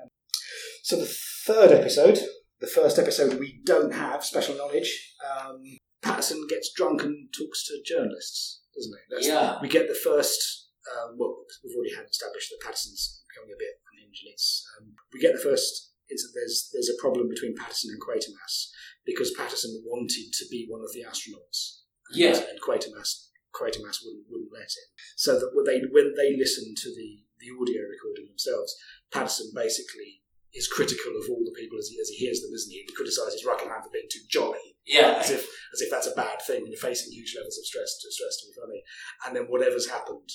So the third episode, the first episode we don't have special knowledge. Um, Patterson gets drunk and talks to journalists, doesn't he? That's- Yeah. We get the first. Um, well, we've already had established that Patterson's becoming a bit unhinged, and it's. Um, we get the first. It's that there's there's a problem between Patterson and Quatermass because Patterson wanted to be one of the astronauts. And, Yeah. and Quatermass Quatermass wouldn't wouldn't let him. So that when they when they listen to the the audio recording themselves, Patterson basically is critical of all the people as he, as he hears them, isn't he? He criticises Reichenheim for being too jolly, Yeah. as if as if that's a bad thing, and you're facing huge levels of stress to stress to be funny. And then whatever's happened,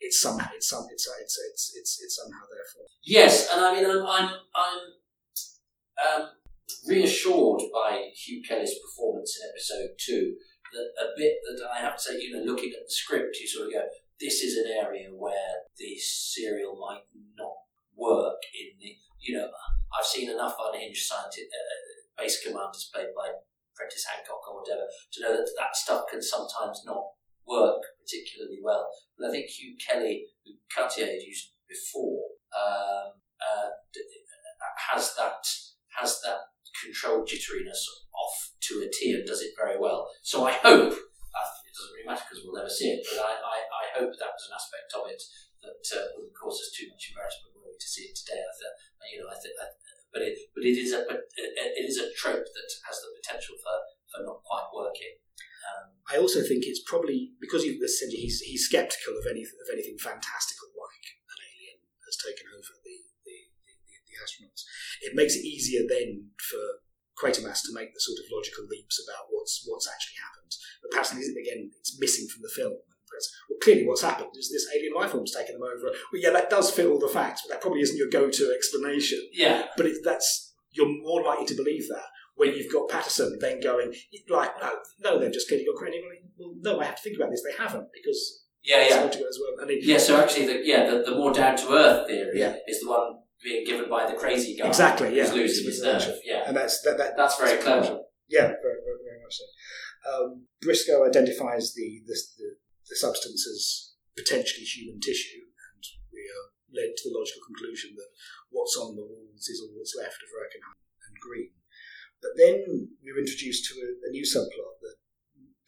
it's somehow it's some it's it's it's it's, it's somehow their fault. Yes, and I mean, I'm, I'm, I'm um, reassured by Hugh Kelly's performance in episode two that a bit that I have to say, you know, looking at the script, you sort of go, this is an area where the serial might not work in the, you know, I've seen enough unhinged scientific uh, base commanders played by Prentice Hancock or whatever to know that that stuff can sometimes not work particularly well. But I think Hugh Kelly, who Cartier had used before, um, uh, has that has that controlled jitteriness off to a T and does it very well. So I hope uh, it doesn't really matter because we'll never see it, but I, I, I hope that was an aspect of it that uh, wouldn't cause us too much embarrassment to see it today. I th- you know, I think, but it but it is a it, is a trope that has the potential for, for not quite working. Um, I also think it's probably because he said he's he's skeptical of any of anything fantastical like an alien has taken over the the, the, the, astronauts. It makes it easier then for Quatermass to make the sort of logical leaps about what's what's actually happened. But perhaps again, it's missing from the film. Well, clearly, what's happened is this alien life form's taken them over. Well, yeah, that does fit all the facts, but that probably isn't your go-to explanation. yeah, But it, that's you're more likely to believe that when you've got Patterson then going like, no, no, they've just clearly got credit. Well, no, I have to think about this. They haven't because yeah, yeah, well. I mean, yeah. So actually, the, yeah, the, the more down to earth theory Yeah. is the one being given by the crazy guy Exactly, yeah. who's losing his nerve. Yeah, and that's that, that that's very clever. Yeah, very, very, very much so. Um, Briscoe identifies the, the, the, the substance as potentially human tissue, and we are led to the logical conclusion that what's on the walls is all that's left of Reichenheim and Green. But then we're introduced to a, a new subplot that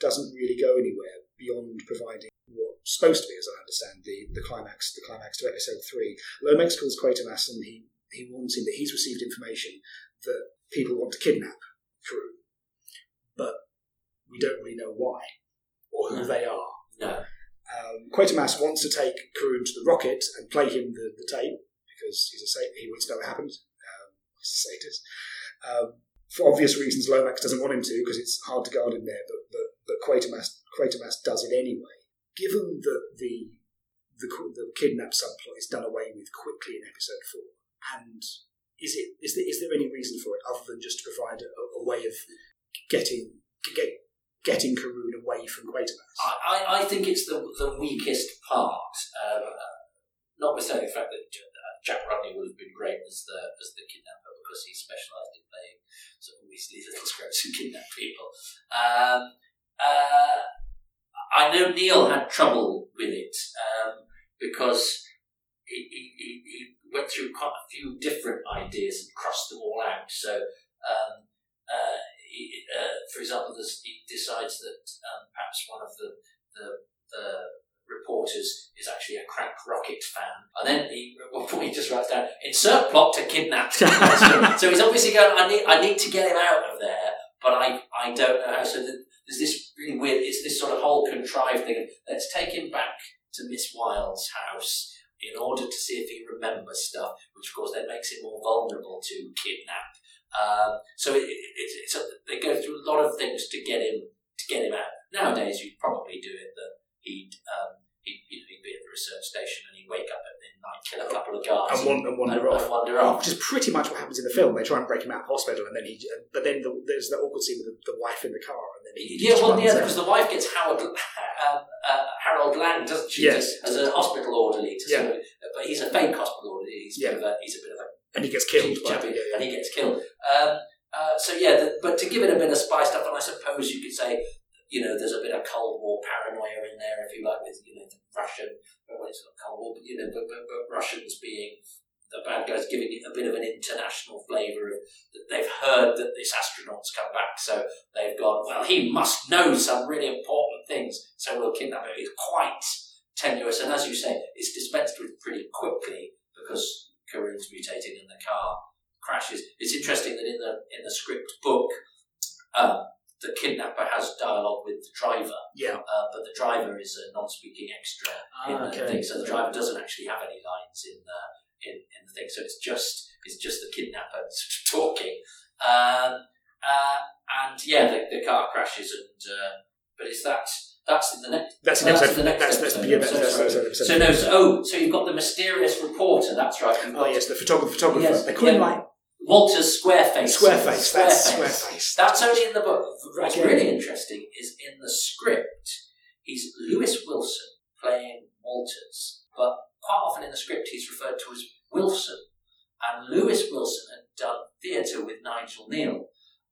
doesn't really go anywhere beyond providing what's supposed to be, as I understand, the, the climax the climax to episode three. Lomax calls Quatermass and he, he warns him that he's received information that people want to kidnap Crew, but we don't really know why or who they are. Um, Quatermass wants to take Crew to the rocket and play him the, the tape because he's a he wants to know what happened. Um, he's a. Um, for obvious reasons, Lomax doesn't want him to because it's hard to guard in there, but but, but Quatermass, Quatermass does it anyway. Given that the the the kidnap subplot is done away with quickly in episode four, and is it is there, is there any reason for it other than just to provide a, a way of getting get, getting Carroon away from Quatermass? I, I, I think it's the the weakest part. Um, notwithstanding the fact that uh, Jack Rodney would have been great as the as the kidnapper because he specialised in playing sort of weaselly little scraps who kidnap people. Um, uh, I know Kneale had trouble with it um, because he, he, he, he went through quite a few different ideas and crossed them all out. So, um, uh, he, uh, for example, he decides that um, perhaps one of the, the, the reporters is actually a crack rocket fan, and then he at one point he just writes down insert plot to kidnap. so, so he's obviously going. I need I need to get him out of there, but I I don't know how. So the, there's this really weird. It's this sort of whole contrived thing. of, Let's take him back to Miss Wilde's house in order to see if he remembers stuff, which of course then makes him more vulnerable to kidnap. Um, so it, it, it's, it's a, they go through a lot of things to get him to get him out. Nowadays, you'd probably do it that he'd um, he'd, you know, he'd be at the research station and he'd wake up at midnight, kill a couple of guards, and, wan- and wander and, off. and wander off. Which is pretty much what happens in the film. They try and break him out of hospital, and then he. But then the, there's the awkward scene with the, the wife in the car, and then he. Yeah, well, yeah, because the wife gets Howard, um, uh, Harold Lang, doesn't she? Yes. As a hospital orderly, to Yeah. sort of, but he's a fake hospital orderly. He's, a bit of a, he's a bit of a and he gets killed. by- yeah. and he gets killed. Um, uh, so yeah, the, but to give it a bit of spice up, and I suppose you could say, you know, there's a bit of Cold War paranoia in there, if you like, with you know the Russian, well, it's not Cold War, but you know, but, but, but Russians being the bad guys, giving it a bit of an international flavour of that they've heard that this astronaut's come back, so they've gone, well, he must know some really important things, so we'll kidnap him. It's quite tenuous, and as you say, it's dispensed with pretty quickly because Carroon's mutating and the car crashes. It's interesting that in the in the script book, um, the kidnapper has dialogue with the driver, Yeah. uh, but the driver is a non-speaking extra in Ah, the okay. thing, so the driver doesn't actually have any lines in the in, in the thing. So it's just it's just the kidnapper talking. Um, uh, and yeah, the, the car crashes, and uh, but it's that that's in the next. That's in Well, that's episode. the next That's, that's, episode, yeah, I'm that's, so that's, that's. So no, so, oh, so you've got the mysterious reporter. That's right. Oh yes, the photographer. photographer. Yes, they call him like Walter's Squareface. Squareface, that's Squareface. Squareface. That's only in the book. What's Again. really interesting is in the script, he's Lewis Wilson playing Walters, but quite often in the script he's referred to as Wilson. And Lewis Wilson had done theatre with Nigel Kneale.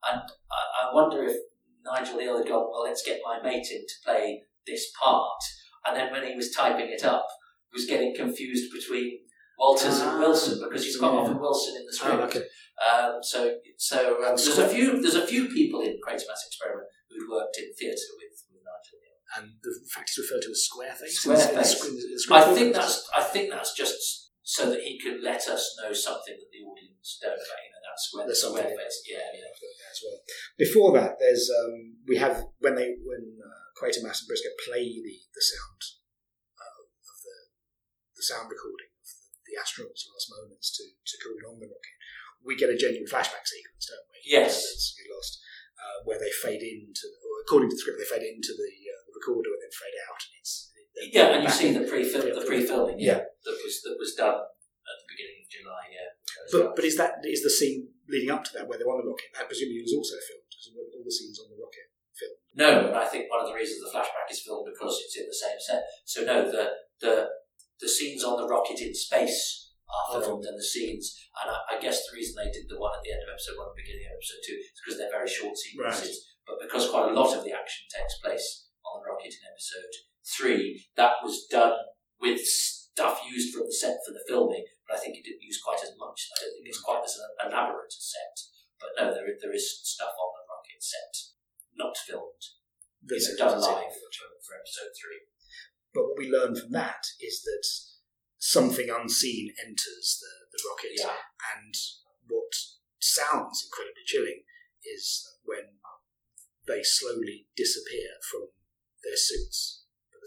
And I, I wonder if Nigel Kneale had gone, well, let's get my mate in to play this part. And then when he was typing it up, he was getting confused between Walters Ah, and Wilson because he's quite yeah. often Wilson in the script. Oh, okay. Um, so, so um, there's a few there's a few people in Quatermass Experiment who'd worked in theatre with, with Nigel Kneale. And the fact it's referred to as. In the- in the- I think that's I think that's just so that he could let us know something that the audience don't know. You know, that's square, something in Yeah, yeah. As well. Before that, there's um, we have when they when uh, Quatermass and Briscoe play the the sound uh, of the the sound recording of the, the astronauts' last moments to to Carroon on the rocket. We get a genuine flashback sequence, don't we? Yes. We lost uh, where they fade into, or according to the script, they fade into the, uh, the recorder and then fade out, and it's Yeah, and you back see in- the pre the pre filming. Yeah, that was that was done at the beginning of July. Yeah, But but is that is the scene leading up to that where they're on the rocket? That presumably was also filmed because all the scenes on the rocket filmed. No, and I think one of the reasons the flashback is filmed because it's in the same set. So no, the the the scenes on the rocket in space are Are filmed, and the scenes, and I, I guess the reason they did the one at the end of episode one and beginning of episode two is because they're very short sequences. But because quite a lot of the action takes place on the rocket in episode three, that was done with stuff used from the set for the filming. But I think it didn't use quite as much. I don't think it's quite as elaborate a set. But no, there there is stuff on the rocket set not filmed know, done live for, for episode three. But what we learn from that is that something unseen enters the, the rocket, Yeah. and what sounds incredibly chilling is when they slowly disappear from their suits.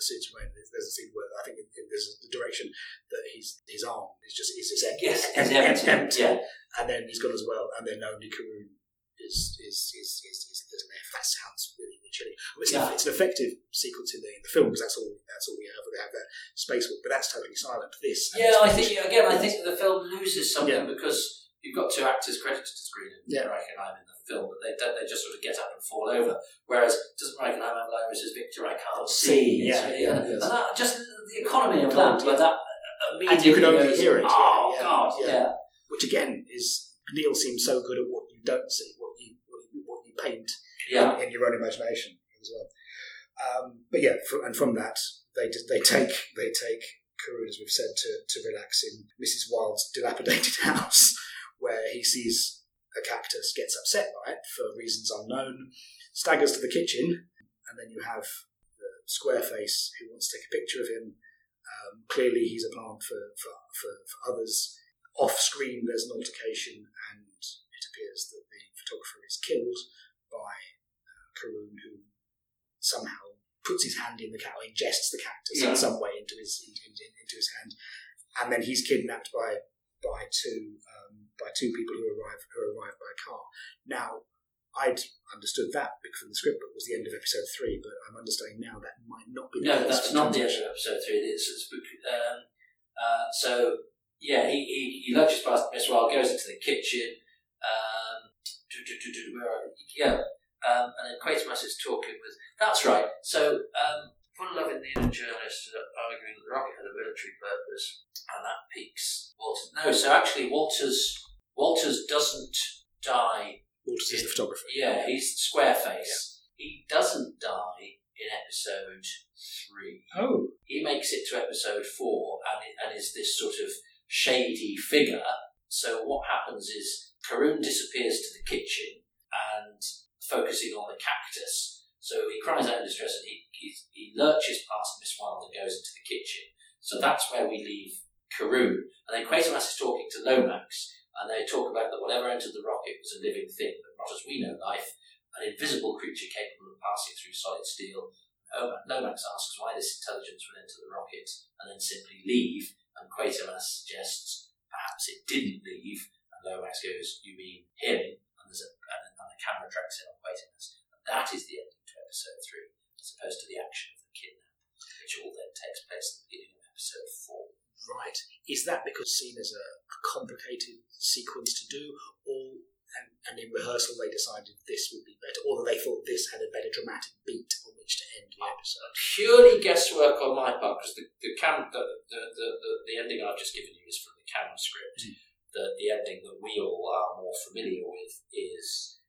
But the suits remain. There's, a scene where I think it, it- there's the direction that he's his arm is just is just empty, Yes, em- empty. empty. Yeah. and then he's gone as well, and then only Carroon is is is is, is, is left. That sounds really, chilling. I mean, it's, Yeah. an, it's an effective sequence in the in the film because that's all that's all we have. They have that spacewalk, but that's totally silent. This, Yeah, I think again, I think the film loses something Yeah. because you've got two actors credited to screen and Yeah. Reichenheim in the film, but they don't, they just sort of get up and fall over. Whereas doesn't Reichenheim have lines as Victor, I can't see. See, yeah, It's- yeah, and, that, just the economy of that, where that uh, And you can only goes, hear it, Oh yeah, God, yeah. yeah. which again is Kneale seems so good at what you don't see, what you what you, what you paint Yeah. in, in your own imagination as well. Um, but yeah, and from that they they take they take Carroon, as we've said, to, to relax in Mrs. Wilde's dilapidated house, where he sees a cactus, gets upset by it for reasons unknown, staggers to the kitchen, and then you have the square face who wants to take a picture of him. Um, clearly, he's a plant for, for, for, for others. Off screen, there's an altercation, and it appears that the photographer is killed by uh, Carroon, who somehow puts his hand in the cactus, ingests the cactus Yeah. in some way into his into, into, into his hand, and then he's kidnapped by by two um, by two people who arrive who arrive by car. Now, I'd understood that from the script book was the end of episode three, but I'm understanding now that might not be. No, that's not the end of episode three. It's, it's um, uh, so yeah, he, he, he lurches past Miss Wilde, goes into the kitchen. Um, do, do, do, do, where are you? Yeah, um, and then Quatermass is talking with. That's right. So um, Fullalove in the Inner Journalist are arguing that the rocket had a military purpose, and that piques Walters. No, so actually Walters Walters doesn't die Walters is the photographer. yeah, he's Squareface. He doesn't die in episode three. Oh, He makes it to episode four and, it, and is this sort of shady figure. So what happens is Carroon disappears to the kitchen and focusing on the cactus. So he cries out in distress and he, he, he lurches past Miss Wilde and goes into the kitchen. So that's where we leave Carroon. And then Quatermass is talking to Lomax and they talk about that whatever entered the rocket was a living thing, but not as we know life, an invisible creature capable of passing through solid steel. Lomax asks why this intelligence would enter the rocket and then simply leave, and Quatermass suggests perhaps it didn't leave, and Lomax goes, You mean him? And, there's a, and, and the camera tracks in on Quatermass. And that is the ending to episode three, as opposed to the action of the kidnap, which all then takes place at the beginning of episode four. Right. Is that because seen as a, a complicated sequence to do, or and in rehearsal they decided this would be better, or that they thought this had a better dramatic beat on which to end the uh, episode. Purely guesswork on my part because the the, cam- the, the, the, the ending I've just given you is from the canon script. Hmm. The the ending that we all are more familiar with is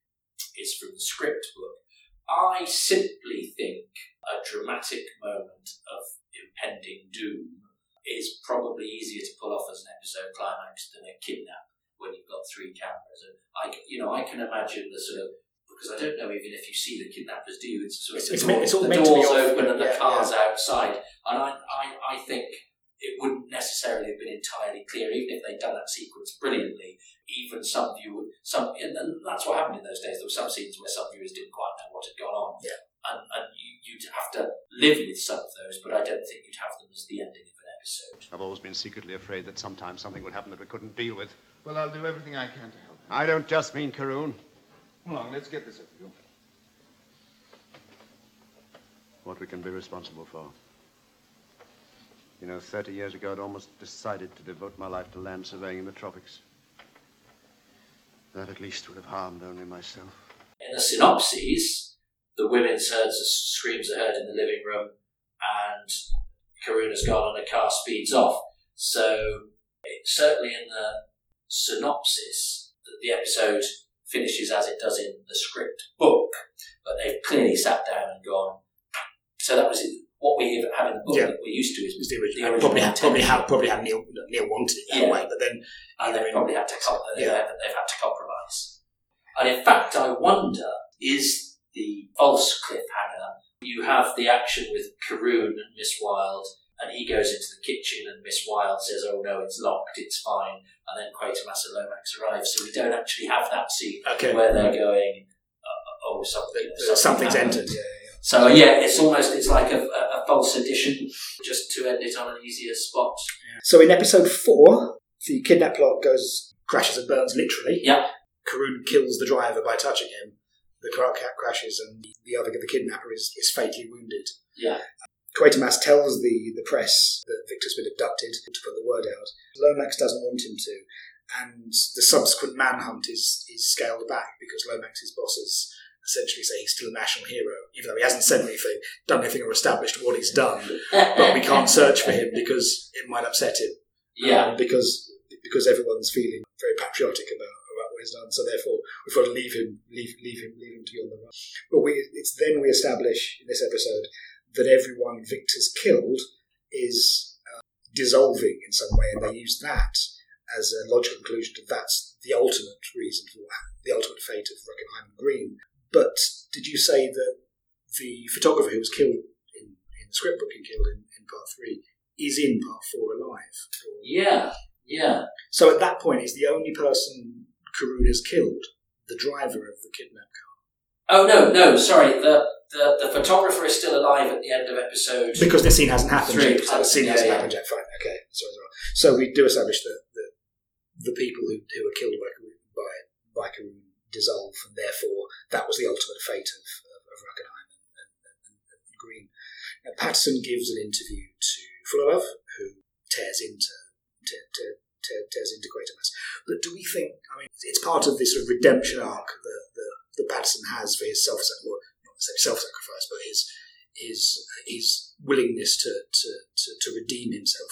is from the script book. I simply think a dramatic moment of impending doom is probably easier to pull off as an episode climax than a kidnap when you've got three cameras. And I, you know, I can imagine the sort of because I don't know even if you see the kidnappers do. It's sort of It's- the, it's meant- it's all the meant to be doors open and the yeah, cars outside, and I, I, I think it wouldn't necessarily have been entirely clear, even if they'd done that sequence brilliantly. Even some viewers, some, and that's what happened in those days. There were some scenes where some viewers didn't quite know what had gone on, Yeah. and, and you, you'd have to live with some of those, but I don't think you'd have them as the ending episode. I've always been secretly afraid that sometimes something would happen that we couldn't deal with. Well, I'll do everything I can to help. I don't just mean Carroon. Come along, let's get this over you. What we can be responsible for. You know, 30 years ago, I'd almost decided to devote my life to land surveying in the tropics. That at least would have harmed only myself. In the synopses, the women's herds screams are heard in the living room, and Karuna's gone and the car speeds off. So, it, certainly in the synopsis, the- the episode finishes as it does in the script book, but they've clearly sat down and gone. So that was it. What we have in the book Yeah. that we're used to is was the The original. original probably, had, probably, had, probably had Kneale, Kneale wanted it that Yeah. way, but then and they've probably had to com- they've, had, they've had to compromise. And in fact, I wonder is the false cliffhanger. You have the action with Carroon and Miss Wilde, and he goes into the kitchen, and Miss Wilde says, "Oh no, it's locked, it's fine." And then Quatermass and Lomax arrive, so we don't actually have that scene Okay. where they're going, uh, "Oh, something, uh, something's happened." entered. Yeah, yeah, yeah. So yeah, it's almost it's like a, a, false addition, just to end it on an easier spot. So in episode four, the kidnap plot goes crashes and burns literally. Yeah. Carroon kills the driver by touching him. The car crashes, and the other, the kidnapper, is, is fatally wounded. Yeah. Quatermass tells the, the press that Victor's been abducted to put the word out. Lomax doesn't want him to, and the subsequent manhunt is, is scaled back because Lomax's bosses essentially say he's still a national hero, even though he hasn't said anything, done anything, or established what he's done. But we can't search for him because it might upset him Yeah. um, because because everyone's feeling very patriotic about, done. So therefore, we've got to leave him, leave, leave him, leave him to be on the run. But we, it's then we establish in this episode that everyone Victor's killed is uh, dissolving in some way, and they use that as a logical conclusion that that's the ultimate reason for the ultimate fate of Reichenheim Green. But did you say that the photographer who was killed in, in the script book and killed in, in part three is in part four alive? Or- Yeah. Yeah. so at that point, is the only person Carroon has killed the driver of the kidnapped car Oh no, no, sorry. The, the the photographer is still alive at the end of episode. because this scene hasn't happened. Three. yet. The oh, scene Yeah, hasn't yeah. happened yet. Fine, okay. Sorry, sorry. So we do establish that the, the people who, who were killed by Carroon, by by Carroon dissolve, and therefore that was the ultimate fate of of, of Reichenheim and, and, and, and Green. Now, Patterson gives an interview to Fullalove, who tears into te- te- te- tears into Quatermass. But do we think? I mean, it's part of this sort of redemption arc that that, that Patterson has for his self well, not necessarily self sacrifice, but his his his willingness to, to, to, to redeem himself.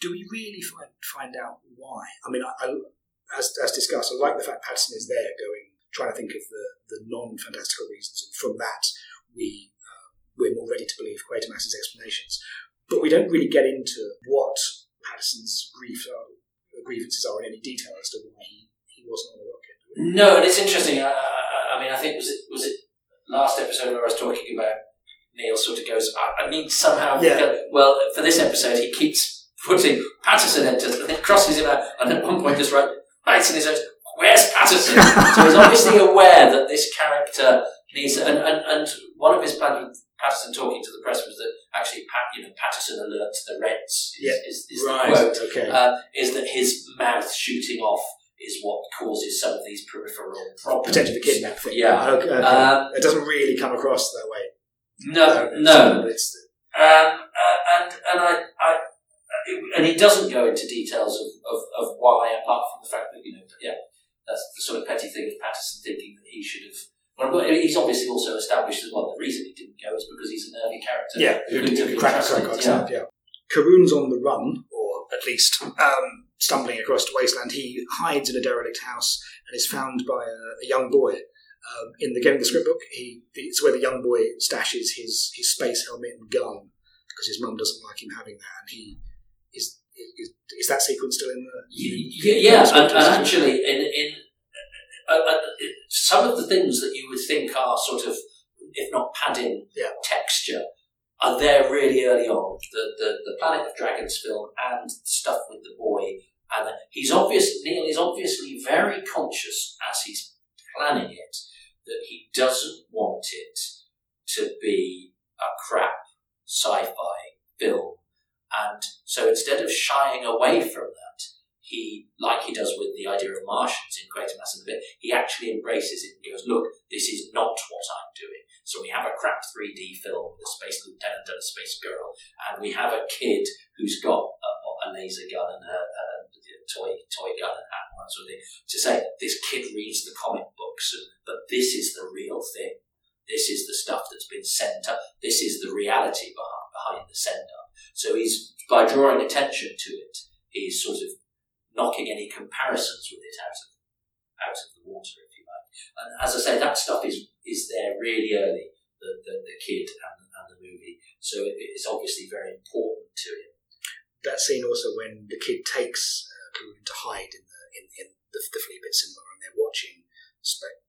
Do we really find find out why? I mean, I, I, as as discussed, I like the fact Patterson is there, going trying to think of the, the non fantastical reasons, and from that we uh, we're more ready to believe Quatermass's explanations. But we don't really get into what Patterson's grief are, grievances are in any detail as to why he, he wasn't on the rocket. No, and it's interesting. I, I, I mean, I think was it was it last episode where I was talking about Kneale sort of goes. I, I need somehow. Yeah. Well, for this episode, he keeps putting Patterson enters and then crosses him out, and at one point just writes writes in his notes, "Where's Patterson?" so he's obviously aware that this character And, and, and one of his plans with Patterson talking to the press was that actually, Pat, you know, Patterson alerts the Reds. Is, Yeah. is, is the quote Okay. uh, is that his mouth shooting off is what causes some of these peripheral problems. Potentially the kidnap thing. Yeah. Okay, okay. Um, it doesn't really come across that way. No, no. It's, Um, uh, and and I, I, and he doesn't go into details of, of, of why, apart from the fact that you know, yeah, that's the sort of petty thing of Patterson thinking that he should have. Well, he's obviously also established as well. The reason he didn't go is because he's a nervy character. Yeah, who who could did have crack been crack yeah. yeah. Carroon's on the run, or at least um, stumbling across the wasteland. He hides in a derelict house and is found by a, a young boy. Um, in the getting the script book, he it's where the young boy stashes his his space helmet and gun because his mum doesn't like him having that, and he is is, is that sequence still in the Yeah, yeah, and, and actually, in in uh, uh, some of the things that you would think are sort of, if not padding Yeah. texture, are there really early on. The, the the Planet of Dragons film and stuff with the boy, and he's obvious. Kneale is obviously very conscious as he's planning it that he doesn't want it to be a crap sci-fi film, and so instead of shying away from that, he, like he does with the idea of Martians in Quatermass and the Pit, he actually embraces it and goes, look, this is not what I'm doing. So we have a crap 3D film with a space lieutenant and a space girl, and we have a kid who's got a, a laser gun and a, a toy toy gun and hat and that sort of thing. To say this kid reads the comic books, but this is the real thing. This is the stuff that's been sent up. This is the reality behind, behind the send up. So he's by drawing attention to it, he's sort of knocking any comparisons with it out of out of the water, if you like. And as I say, that stuff is is there really early, the the, the kid and, and the movie. So it, it's obviously very important to him. that scene also when the kid takes uh, to hide in the in, in the, the Fleabit cinema and they're watching spa-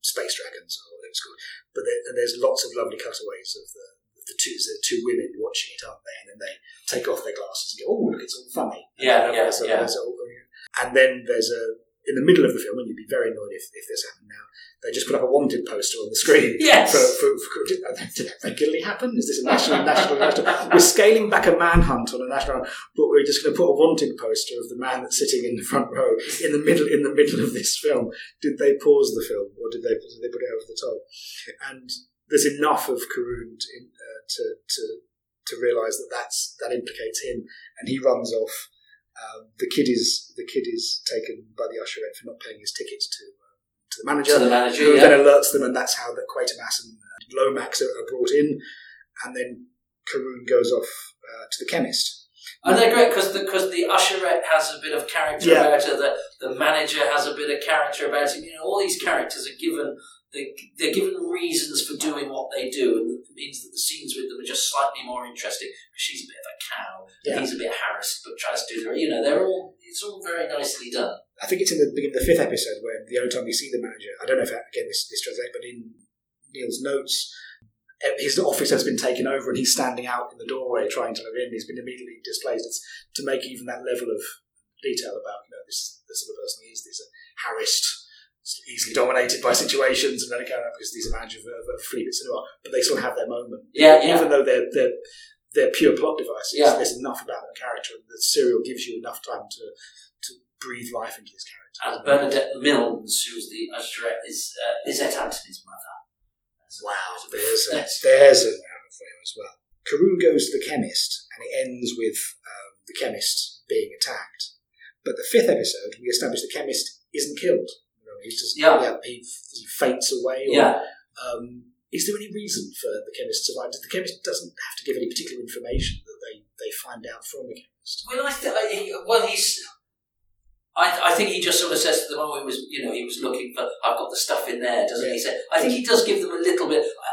Space Dragons or whatever it's called. But there, and there's lots of lovely cutaways of the the two the two women watching it, aren't they? And then they take off their glasses and go, "Oh, look, it's all funny." Yeah, And yeah, there's yeah. there's a- and then there's a in the middle of the film, and you'd be very annoyed if, if this happened now. They just put up a wanted poster on the screen. Yes. For, for, for, did, did that regularly happen? Is this a national, national, national? We're scaling back a manhunt on a national, but we're just going to put a wanted poster of the man that's sitting in the front row in the middle in the middle of this film. Did they pause the film, or did they did they put it over the top? And there's enough of Carroon uh, to to, to realise that that's that implicates him, and he runs off. Um, the kid is the kid is taken by the usherette for not paying his tickets to uh, to the manager To the manager, who yeah. then alerts them, and that's how the Quatermass and Lomax are, are brought in, and then Carroon goes off uh, to the chemist. And they're great because the because the usherette has a bit of character Yeah. about her. The the manager has a bit of character about him. You know, all these characters are given they they're given reasons for doing what they do, and it means that the scenes with them are just slightly more interesting. Because she's a bit of a cow. Yeah. He's a bit harassed, but tries to do the you know they're all it's all very nicely done. I think it's in the beginning of the fifth episode where the only time we see the manager. I don't know if again this this translates, but in Kneale's notes. uh, His office has been taken over, and he's standing out in the doorway trying to let in. He's been immediately displaced. It's to make even that level of detail about you know this the sort of person he is. This a harassed, easily dominated by situations, and then again because he's a manager of, of, Cinema, but they still have their moment. Yeah, yeah. Even though they're they're they're pure plot devices, Yeah. there's enough about the character. and The serial gives you enough time to to breathe life into his character. And Bernadette Milnes, who's the usherette, is uh, Lysette Anthony's mother. Wow, there's a, there's a round for you as well. Carroon goes to the chemist, and it ends with um, the chemist being attacked. But the fifth episode, we establish the chemist isn't killed. You he's just Yeah. he, he faints away. Or, Yeah. Um, is there any reason for the chemist to survive? The chemist doesn't have to give any particular information that they, they find out from the chemist. Well, I th- well, he's. I, I think he just sort of says to them, "Oh, he was, you know, he was looking for. I've got the stuff in there, doesn't he?" Say, I think he does give them a little bit. I,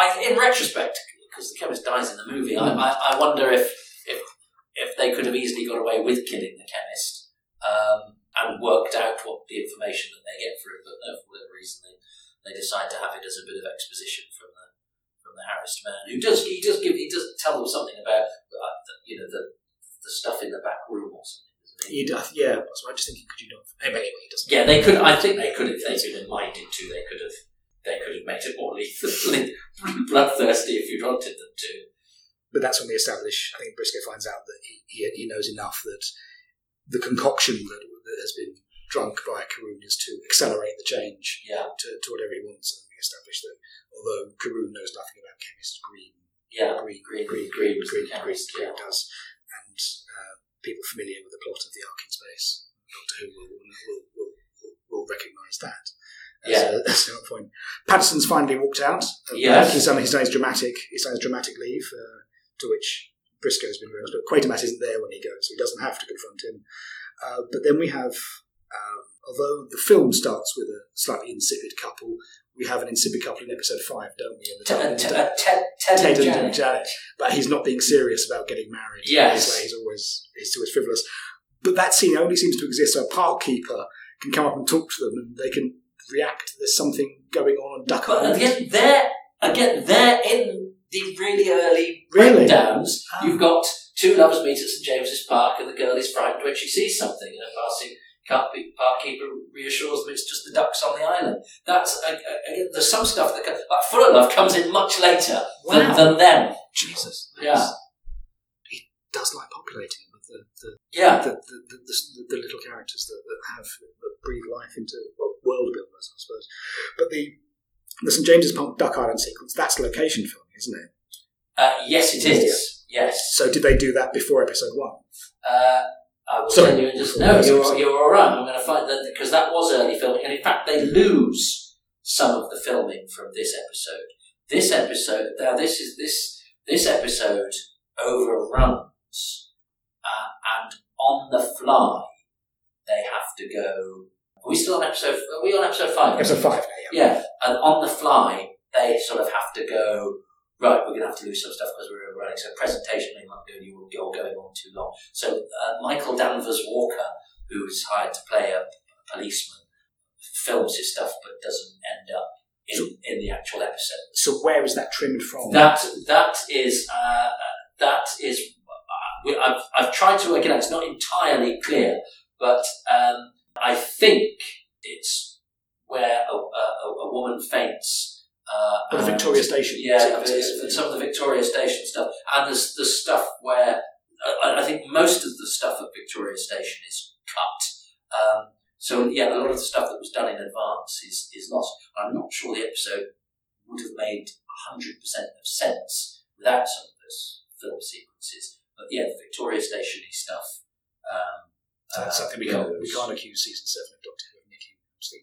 I, I in retrospect, because the chemist dies in the movie, I, I, I wonder if if if they could have easily got away with killing the chemist um, and worked out what the information that they get through, but no, for whatever reason, they, they decide to have it as a bit of exposition from the from the harassed man who does he does give he does tell them something about uh, the, you know the the stuff in the back room or something. Doesn't he? Uh, yeah, so I'm just thinking, could you not? Anyway, he doesn't. Yeah, they could. I think they could if they'd been minded to. They could have. They could have made it more lethal, bloodthirsty if you'd wanted them to. But that's when we establish. I think Briscoe finds out that he, he, he knows enough that the concoction that, that has been drunk by Carroon is to accelerate the change Yeah, to, to whatever he wants. And we establish that although Carroon knows nothing about chemist, Green, yeah. Green, Green- Green, Green Green, Green, Green, Green yeah. does, and uh, people familiar with the plot of the Ark in Space, Doctor Who will, will, will will recognise that. Yeah. as a point. Patterson's finally walked out. Yes. work. He's done, done his dramatic. He's done his dramatic leave, uh, to which Briscoe's been realised. But Quatermass isn't there when he goes, so he doesn't have to confront him. Uh, but then we have, um, although the film starts with a slightly insipid couple, we have an insipid couple in episode five, don't we? In the T- time- t- Ted, and. Janet. But he's not being serious about getting married. Yes. He's, he's always he's always frivolous. But that scene only seems to exist so a park keeper can come up and talk to them and they can react. There's something going on and duck But again, they're again they're in the really early Really? breakdowns. Ah. You've got two lovers meet at St James's Park, and the girl is frightened when she sees something, and a passing park parkkeeper reassures them it's just the ducks on the island. That's uh, uh, again, there's some stuff that co- like Fullalove comes in much later than, Wow. than them. Jesus. Yeah. He does like populating with the, the, Yeah, the, the, the, the, the little characters that, that have that breathe life into well, world builders, I suppose. But the the St James's Park Duck Island sequence, that's location filming, isn't it? uh, yes, it is. Yes. So did they do that before episode one? Uh, I will Sorry. tell you in just no. You're you're all right. I'm going to find that because that was early filming, and in fact they lose some of the filming from this episode. This episode now this is this this episode overruns, uh, and on the fly they have to go. Are we still on episode? Are we on episode five? Episode five yeah. Yeah, and on the fly, they sort of have to go, right, we're going to have to lose some stuff because we're overrunning. So presentation may not go, you go going on too long. So uh, Michael Danvers Walker, who's hired to play a policeman, films his stuff but doesn't end up in, in the actual episode. So where is that trimmed from? That that is uh, uh, that is. Uh, we- I've, I've tried to work it out. It's not entirely clear, but um, I think it's where a, a, a woman faints. Uh, Or the and- Victoria Station. Yeah, sequence. there's- there's some of the Victoria Station stuff, and there's the stuff where I, I think most of the stuff at Victoria Station is cut. Um, so yeah, a lot of the stuff that was done in advance is is lost. I'm not sure the episode would have made hundred percent of sense without some of those film sequences. But yeah, the Victoria Station stuff. Um, So that's uh, something we can't, we can't accuse season seven of Doctor Who of nicking. I'm just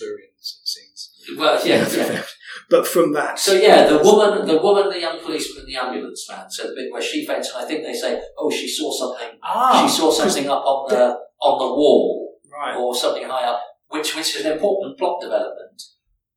thinking of the Silurian scenes. Well, yeah, yeah. But from that, So yeah, the woman, the woman, the young policeman, and the ambulance man. So the bit where she faints, and I think they say, "Oh, she saw something. ah, she saw something up on the on the wall right. or something high up," which which is an important plot development.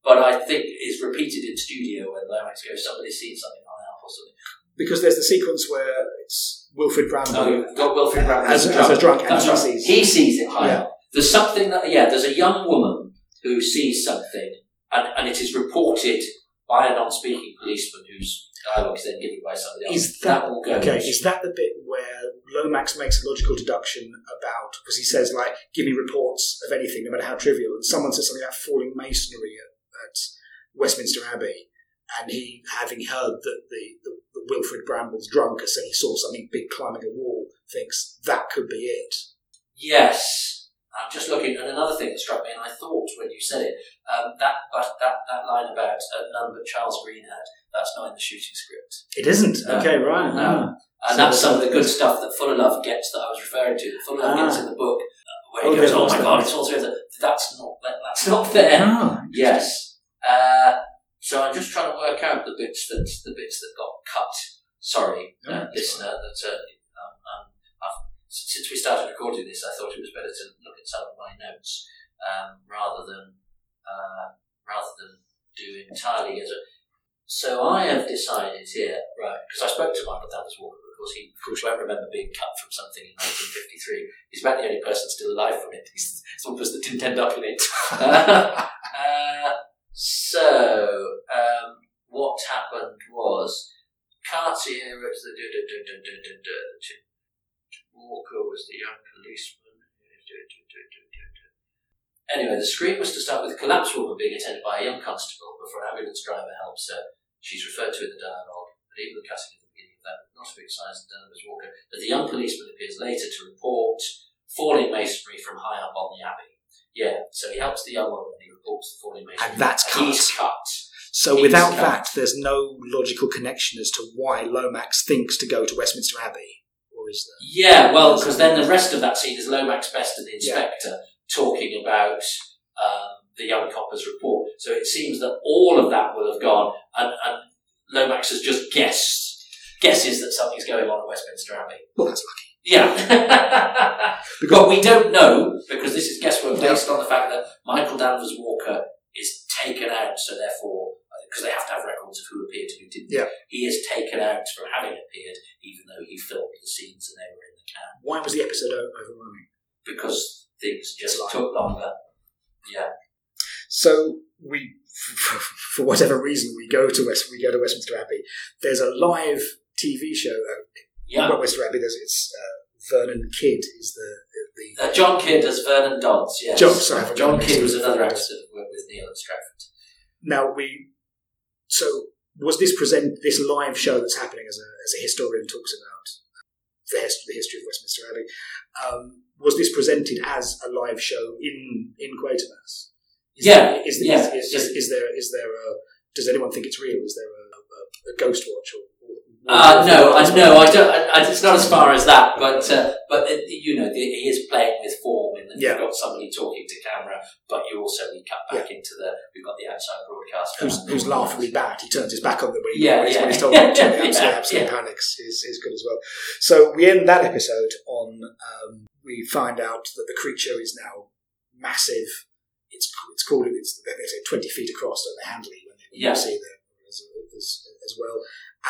But I think is repeated in studio when Lomax goes, "Somebody's seen something high up or something." Because there's the sequence where it's Wilfrid Brambell Oh, got Wilfrid Brambell as, as a drunk, and he sees. He sees it high Yeah. up. There's something that yeah. There's a young woman who sees something, and, and it is reported by a non-speaking policeman whose dialogue is then given by somebody else. Is that all goes? okay? Is that the bit where Lomax makes a logical deduction about because he says like, "Give me reports of anything, no matter how trivial," and someone says something about falling masonry at, at Westminster Abbey, and he, having heard that the, the, the Wilfrid Brambell's drunk, said he saw something big climbing a wall, thinks that could be it. Yes. I'm just looking, and another thing that struck me, and I thought when you said it, um, that but that, that line about uh, none but Charles Green had, that's not in the shooting script. It isn't. Okay, right. No. And So that's some of the good stuff that Fullalove gets that I was referring to. That Fullalove Ah. gets in the book, uh, where Oh, he goes, "Oh my God, it's all through the." That's not that, that's not there. Yes. Uh, so I'm just trying to work out the bits that the bits that got cut. Sorry, uh, that's listener. That uh, um, um, I've, since we started recording this, I thought it was better to look at some of my notes um, rather than uh, rather than do entirely as a. So I have decided here, right? Because I spoke to Michael Danvers Walker. Of course, he of course won't remember being cut from something in 1953. He's about the only person still alive from it. He's the only person that didn't end up in it. uh, so, um, what happened was Cartier was the Walker was the young policeman. Anyway, the screen was to start with a collapsed woman being attended by a young constable before an ambulance driver helps her. She's referred to in the dialogue, but even the cutting at the beginning of that would not have excised Danvers Walker, that the young policeman appears later to report falling masonry from high up on the abbey. Yeah, so he helps the young woman and he reports the falling masonry. And that's He's cut. So He's without cut. that, there's no logical connection as to why Lomax thinks to go to Westminster Abbey, or is there? Yeah, well, because then the rest of that scene is Lomax Best and the Yeah. inspector talking about um, the young copper's report. So it seems that all of that will have gone, and, and Lomax has just guessed, guesses that something's going on at Westminster Abbey. Well, that's lucky. Yeah. but we don't know, because this is guesswork based on the fact that Michael Danvers Walker is taken out, so therefore, because they have to have records of who appeared and who didn't, Yeah. he is taken out from having appeared, even though he filmed the scenes and they were in the can, Why was the episode overwhelming? because things just Right. took longer. Yeah. So we, for whatever reason, we go to West, we go to Westminster Abbey. There's a live TV show uh, Yeah. at Westminster Abbey. There's it's uh, Vernon Kidd is the the Uh, John Kidd as Vernon Dodds, yes. John- sorry, John Kidd was another actor that worked with Kneale and Stratford. now we. So was this present this live show that's happening as a as a historian talks about the history, the history of Westminster Abbey? Um, was this presented as a live show in in Quatermass? Is Yeah, there, is, yeah, is, is, is, there is there a does anyone think it's real? Is there a, a, a ghost watch or? Uh, no, I no, I don't. I, I- it's not as far as that, but uh, but uh, you know, the, he is playing with form in that Yeah. you've got somebody talking to camera, but you also we cut back into the we've got the outside broadcast who's, who's laughably bad. He turns his back on them when, he, Yeah, when, he's, yeah. when he's told not to. Yeah, Absolutely, yeah, absolutely yeah. panics is, is good as well. So we end that episode on um, we find out that the creature is now massive. It's it's called it's they say twenty feet across, don't they? Handley when they when Yeah. you see them as, as, as well,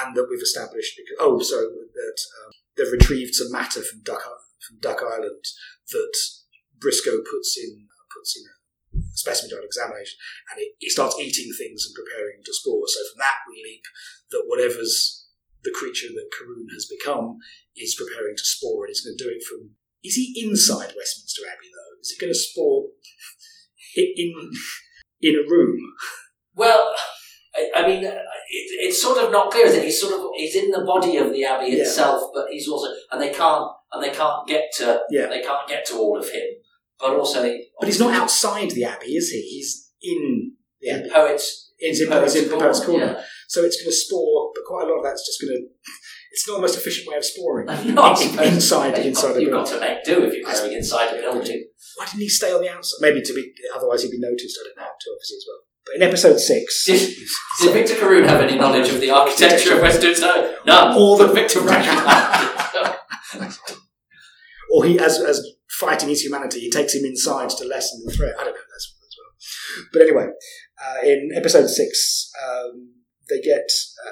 and that we've established because oh, so that um, they've retrieved some matter from Duck from Duck Island that Briscoe puts in puts in a specimen on examination and it, starts eating things and preparing to spore. So from that we leap that whatever's the creature that Carroon has become is preparing to spore and it's going to do it from. Is he inside Westminster Abbey though? Is it going to spore in in a room? Well, I, I mean, uh, it, it's sort of not clear. Is it? He's sort of he's in the body of the abbey Yeah. itself, but he's also and they can't and they can't get to Yeah. they can't get to all of him. But also, But he's not outside the abbey, is he? He's in the oh, in abbey. poets. In, he's in Poets Corner. Yeah. So it's going to spore, but quite a lot of that's just going to. It's not the most efficient way of sporing. No, I inside, you've inside the you've building. got to make do if you're going inside a building. Why didn't he stay on the outside? Maybe to be, otherwise he'd be noticed. I don't know. To obviously as well. But in episode six, Did, did Victor Carroon have any knowledge of the architecture of Westminster? None. All the- Victor recognised or he, as as fighting his humanity, he takes him inside to lessen the threat. I don't know. That's as well. But anyway, uh, in episode six, um, they get. Uh,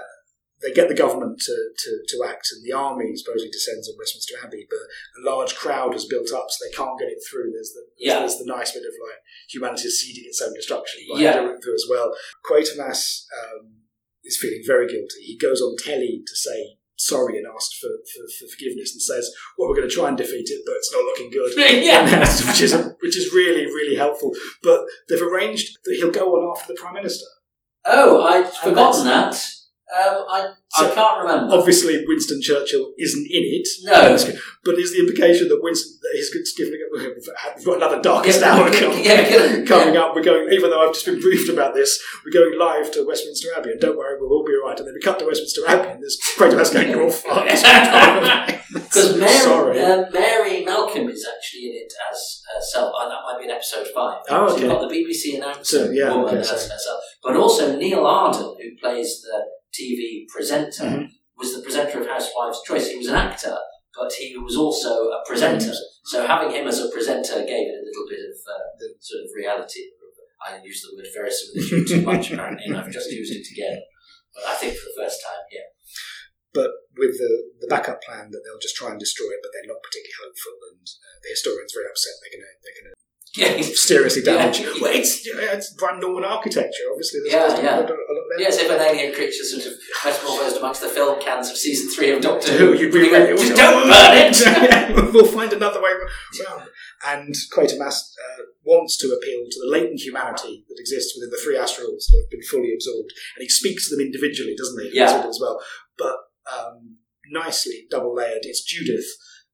they get the government to, to, to act, and the army supposedly descends on Westminster Abbey, but a large crowd has built up, so they can't get it through. There's the there's, Yeah. there's the nice bit of like humanity is seeding its own destruction by Yeah. through as well. Quatermass um, is feeling very guilty. He goes on telly to say sorry and asked for, for, for forgiveness, and says, "Well, we're going to try and defeat it, but it's not looking good." yeah. which is which is really really helpful. But they've arranged that he'll go on after the prime minister. Oh, I'd forgotten that. Um, I, I can't remember. Obviously, Winston Churchill isn't in it. No. But is the implication that Winston that he's giving it? We've got another darkest Yeah, hour yeah, coming, yeah, yeah. coming up. We're going, even though I've just been briefed about this, we're going live to Westminster Abbey, and don't worry, we'll all be all right. And then we cut to Westminster Abbey, and there's great us going, you're all fucked. Because Mary, Sorry. uh, Mary Malcolm is actually in it as herself, and that might be in episode five. Oh, okay. you've got the BBC announcer So, yeah, woman okay, as so- herself, but also Neal Arden, who plays the TV presenter, Mhm. was the presenter of Housewives' Choice. He was an actor, but he was also a presenter. So having him as a presenter gave it a little bit of uh, the sort of reality. I used the word verisimilitude too much apparently, and I've just used it again. But I think for the first time, yeah. but with the, the backup plan that they'll just try and destroy it, but they're not particularly hopeful, and uh, the historian's very upset. They're gonna they're gonna Yeah, seriously damage. Yeah. Well, it's yeah, it's brand Norman architecture. Obviously, there's Yeah, yeah. a lot, a. Yes, if an alien creature sort of metamorphosed amongst the film cans of season three of Doctor Who you'd be really just don't burn it. we'll find another way around. And Quatermass uh, wants to appeal to the latent humanity that exists within the three astrals that have been fully absorbed, and he speaks to them individually, doesn't he? Yeah. As well. But um, nicely double layered. It's Judith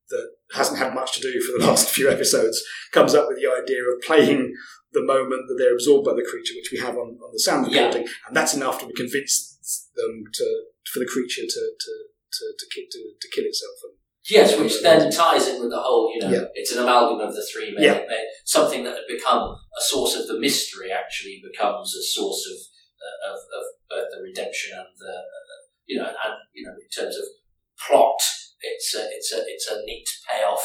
that hasn't had much to do for the last few episodes. Comes up with the idea of playing the moment that they're absorbed by the creature, which we have on, on the sound Yeah. recording, and that's enough to convince them to for the creature to to to to, ki- to, to kill itself and Yes, which then ties in with the whole, you know, Yeah. it's an amalgam of the three men. Yeah. Something that had become a source of the mystery actually becomes a source of uh, of, of both the redemption and the, uh, you know, and you know, in terms of plot, it's a it's a it's a neat payoff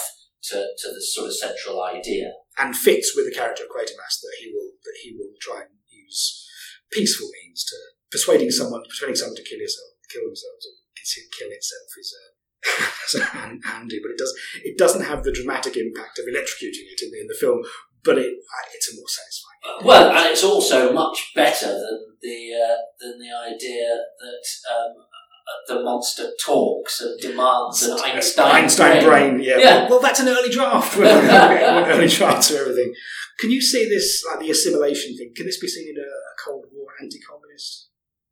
to, to the sort of central idea. and fits with the character of Quatermass that he will that he will try and use peaceful means to persuading someone persuading someone to kill yourself kill themselves or kill- itself is uh, is handy, but it does it doesn't have the dramatic impact of electrocuting it in the, in the film, but it uh, it's a more satisfying. Well, and it's also much better than the uh, than the idea that um, the monster talks and demands an Einstein, Einstein brain, yeah. Yeah. Well, that's an early draft. early draft of everything. Can you see this, like the assimilation thing? Can this be seen in a, a Cold War anti-communist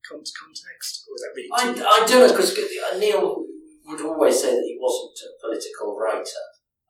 context, or is that really? I. I don't know because Kneale would always say that he wasn't a political writer,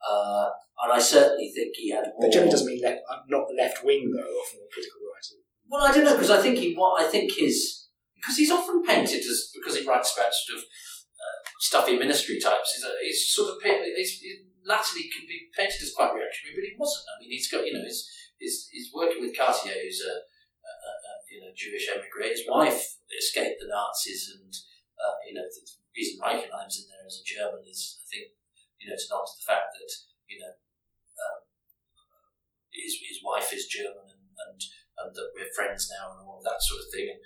uh, and I certainly think he had more. That generally doesn't mean left, uh, not left wing though. Often a political writer. Well, I don't know because I think he what I think his because he's often painted as because he writes about sort of uh, stuffy ministry types. He's, a, he's sort of he's, he latterly can be painted as quite reactionary, but he wasn't. I mean, he's got you know he's he's, he's working with Cartier, who's a, a, a you know Jewish emigre. His wife escaped the Nazis, and uh, you know the reason Reichenheim's in there as a German is I think you know nod to the fact that you know um, his his wife is German and, and and that we're friends now and all that sort of thing. And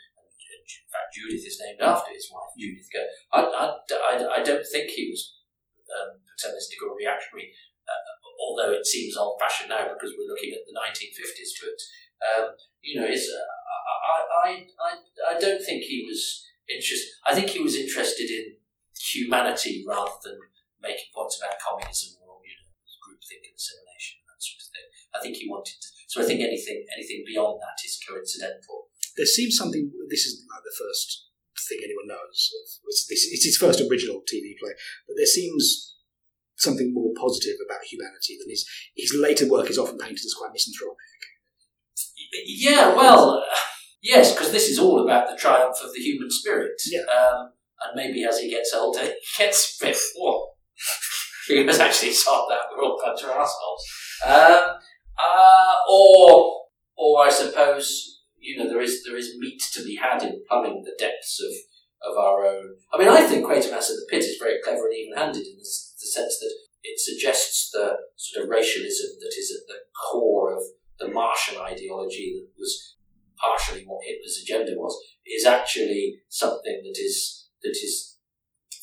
in fact, Judith is named after his wife, Judith Go. I, I, I, don't think he was um, paternalistic or reactionary, uh, although it seems old fashioned now because we're looking at the 1950s to it. Um, you know, it's, uh, I, I, I, I don't think he was interested. I think he was interested in humanity rather than making points about communism or you know groupthink and assimilation and that sort of thing. I think he wanted to. So I think anything anything beyond that is coincidental. There seems something. This is like the first thing anyone knows. Of, it's, this, it's his first original TV play, but there seems something more positive about humanity than his his later work is often painted as quite misanthropic. Yeah, well, yes, because this is all about the triumph of the human spirit. Yeah. Um, and maybe as he gets older, he gets a bit more. because actually, it's not that we're all bunch of assholes. Um, uh, or, or I suppose you know there is there is meat to be had in plumbing the depths of, of our own. I mean, I think Quatermass of the Pit is very clever and even-handed in the, the sense that it suggests the sort of racialism that is at the core of the Martian ideology that was partially what Hitler's agenda was, is actually something that is that is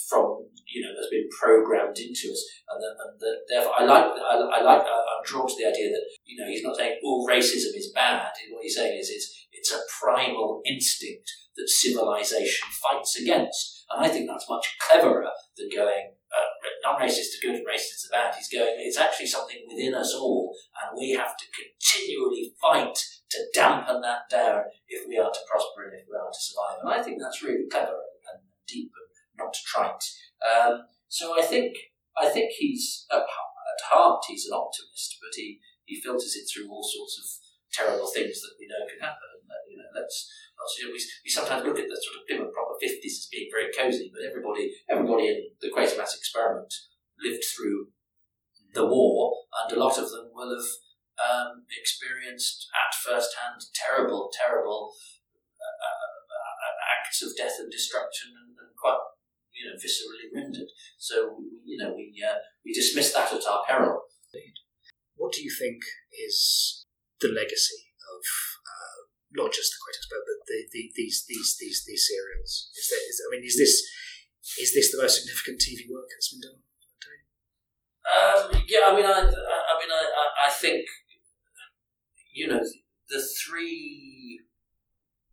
from you know has been programmed into us, and, that, and that therefore I like I, I like I'm drawn to the idea that you know he's not saying all racism is bad. What he's saying is it's it's a primal instinct that civilization fights against, and I think that's much cleverer than going. Uh, non-racist are good and racist are bad. He's going. It's actually something within us all, and we have to continually fight to dampen that down if we are to prosper and if we are to survive. And I think that's really clever and deep and not trite. Um, so I think I think he's at heart he's an optimist, but he, he filters it through all sorts of terrible things that we know can happen. And that, you know, that's you know, we, we sometimes look at the sort of prim and proper fifties as being very cosy, but everybody everybody in the Quatermass experiment lived through the war, and a lot of them will have um, experienced at first hand terrible, terrible uh, uh, acts of death and destruction, and, and quite you know viscerally rendered. So you know we uh, we dismiss that at our peril. What do you think is the legacy uh, not just the Quatermass, but the, the, the, these these these these serials? Is there? Is, I mean, is this is this the most significant TV work that's been done? Um, yeah, I mean, I, I mean, I, I, I think, you know, the three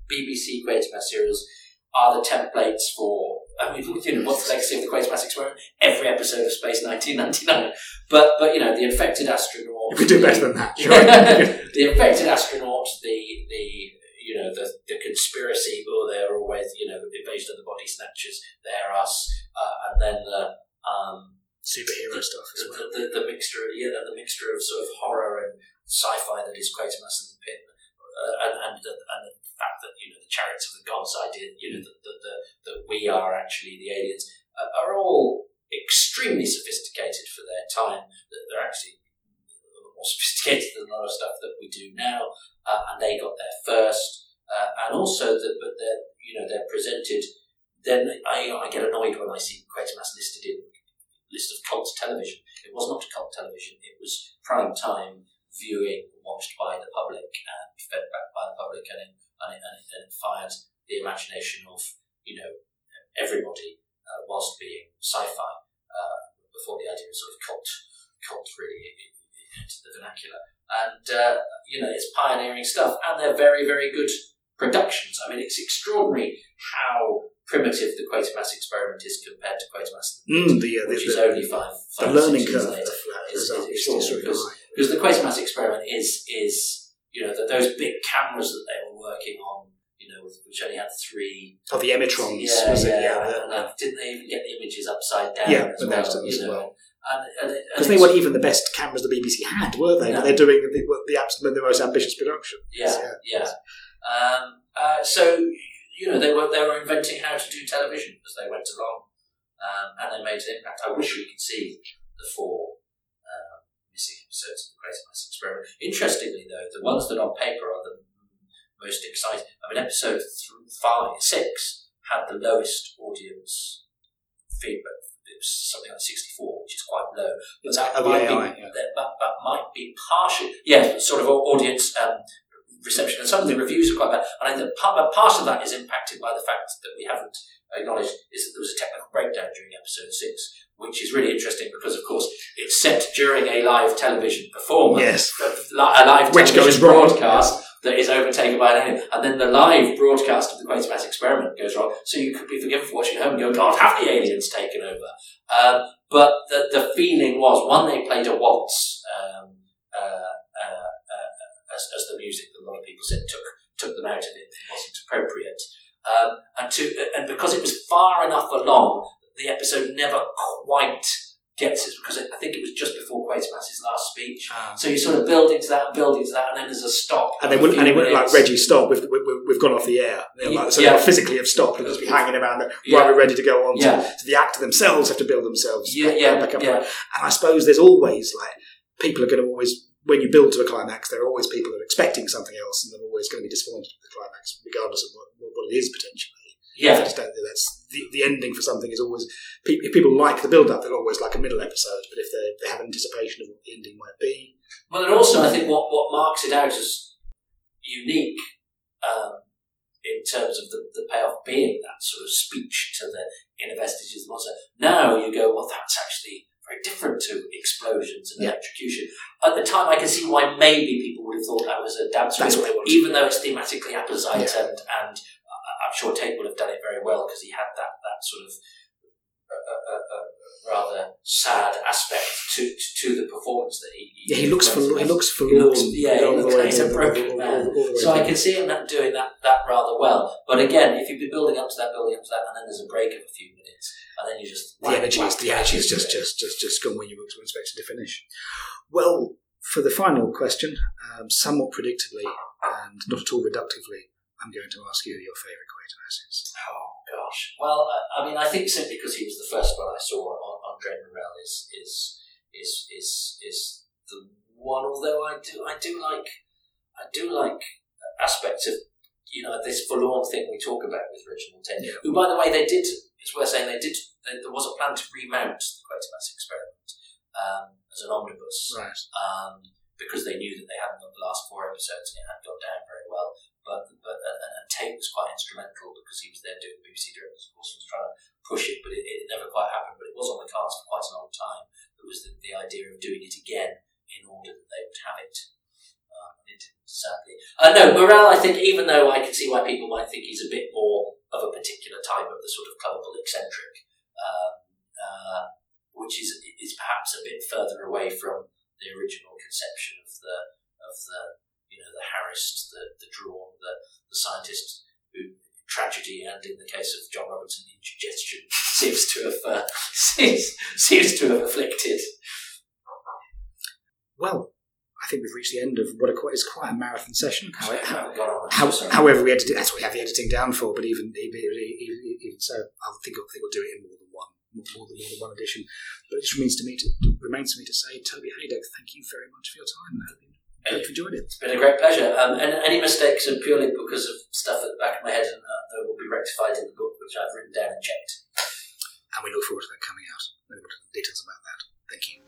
BBC Quatermass serials are the templates for. I mean, you know, what's the legacy of the Quatermass experiment? Every episode of Space 1999. But, but you know, the infected astronaut. You could do better than that. Sure. the infected astronaut, the the you know the the conspiracy, or they're always you know invasion of the body snatchers. They're us, uh, and then the um, Superhero stuff as the, well. the, the, the mixture, yeah, the mixture of sort of horror and sci-fi that is Quatermass and the Pit, uh, and and the, and the fact that you know the chariots of the gods idea, you know that that, that, we are actually the aliens, uh, are all extremely sophisticated for their time. That they're actually more sophisticated than a lot of stuff that we do now, uh, and they got there first. Uh, and also that, but they're you know they're presented. Then I, I get annoyed when I see Quatermass listed in list of cult television. It was not cult television. It was prime time viewing watched by the public and fed back by the public and in and it, and it, and it fired the imagination of you know everybody uh, whilst being sci-fi uh, before the idea of sort of cult cult really into the vernacular. And uh, you know it's pioneering stuff, and they're very very good productions. I mean, it's extraordinary how primitive the Quatermass experiment is compared to Quatermass, Mm, the, uh, the, which is the, only five, the five learning curve later of that is, is is just extraordinary really because, high. because the Quatermass experiment is is you know that those big cameras that they were working on, you know, which only had three. Oh, the Emitrons, Yeah, was yeah. it? Yeah, and, uh, didn't they even get the images upside down? Yeah, as well, as well. And, and, and Because they weren't even the best cameras the BBC had, were they? No. They're doing the, the, absolute, the most ambitious production. Yeah, yeah. Um, uh, so you know they were they were inventing how to do television as they went along, um, and they made an impact. I wish we could see the four episodes of the Quatermass Experiment. Interestingly, though, the ones that on paper are the most exciting. I mean, episode th- five, six had the lowest audience feedback. It was something like sixty-four, which is quite low. But that might OAI, be yeah. that, that, that might be partial. Yeah, sort of audience um, reception, and some of the reviews are quite bad. And I think part, part of that is impacted by the fact that we haven't acknowledged is that there was a technical breakdown during episode six, which is really interesting because, of course, it's set during a live television performance, Yes. a live Which television goes wrong. broadcast that is overtaken by an alien, and then the live broadcast of the Quatermass experiment goes wrong. So you could be forgiven for watching home and going, "God, have the aliens taken over?" Um, but the the feeling was one they played a waltz. Um, uh, as, as the music that a lot of people said took took them out of it. It wasn't appropriate, um, and to and because it was far enough along, the episode never quite gets it because I think it was just before Quatermass's last speech. So you sort of build into that, build into that, and then there's a stop. And they wouldn't, and it wouldn't like. Reggie, stop. We've, we've, we've gone off the air. They're like, so Yeah. they physically have stopped and just be hanging around Yeah. while we're ready to go on. Yeah. To, so the actor themselves have to build themselves Yeah, back, yeah, back up. yeah. And I suppose there's always like people are going to always when you build to a climax, there are always people that are expecting something else, and they're always going to be disappointed with the climax, regardless of what, what, it is potentially. Yeah, I just don't think that's the, the ending for something is always if people like the build up, they'll always like a middle episode. But if they, they have anticipation of what the ending might be, Well, and also I think what, what marks it out as unique um, in terms of the, the payoff being that sort of speech to the inner vestiges of the monster. Now you go, well, that's actually very different to explosions and Yeah. electrocution. At the time, I can see why maybe people would have thought that was a dance That's rhythm, even though it's thematically apposite and and I- I'm sure Tate would have done it very well because he had that that sort of uh, uh, rather sad aspect to, to to the performance that he. yeah, he looks for he looks He looks- yeah, he looks like he's a broken man. all- all the way So I can see him that doing that that rather well. But again, if you've been building up to that, building up to that, and then there's a break of a few minutes, and then you just the energy is the energy is just just just just gone when you were expecting to finish. Well, for the final question, um, somewhat predictably and not at all reductively, I'm going to ask you your favourite Quatermass. Oh gosh. Well, I, I mean, I think simply because he was the first one I saw on Andre Morell is is is is is the one. Although I do I do like I do like aspects of you know this forlorn thing we talk about with Reginald Tate. Yeah. Who, by the way, they did. It's worth saying they did. There there was a plan to remount the Quatermass experiment um, as an omnibus Right. um, because they knew that they hadn't got the last four episodes and it hadn't gone down very well. But but and, and Tate was quite instrumental because he was there doing BBC directors of course and was trying to push it, but it, it never quite happened. But it was on the cards for quite a long time. It was the, the idea of doing it again in order that they would have it. Um, and it didn't, sadly. Uh, no, Morell, I think, even though I can see why people might think he's a bit more of a particular type of the sort of clubbable eccentric, um, uh, which is is perhaps a bit further away from the original conception of the of the the harassed, the the drawn, the the scientist who tragedy and in the case of John Robinson, indigestion seems to have uh, seems seems to have afflicted. Well, I think we've reached the end of what a, quite- is quite a marathon session. How, I haven't got on. How, however, we edited that's what we have the editing down for. But even even, even, even so, I think I think we'll do it in more than one more than, more than one edition. But it just remains to me to remains to me to say, Toby Hadoke, thank you very much for your time. That has been Thank you for joining. It's been a great pleasure. Um, and any mistakes are purely because of stuff at the back of my head and uh, that will be rectified in the book, which I've written down and checked. And we look forward to that coming out. We'll details about that. Thank you.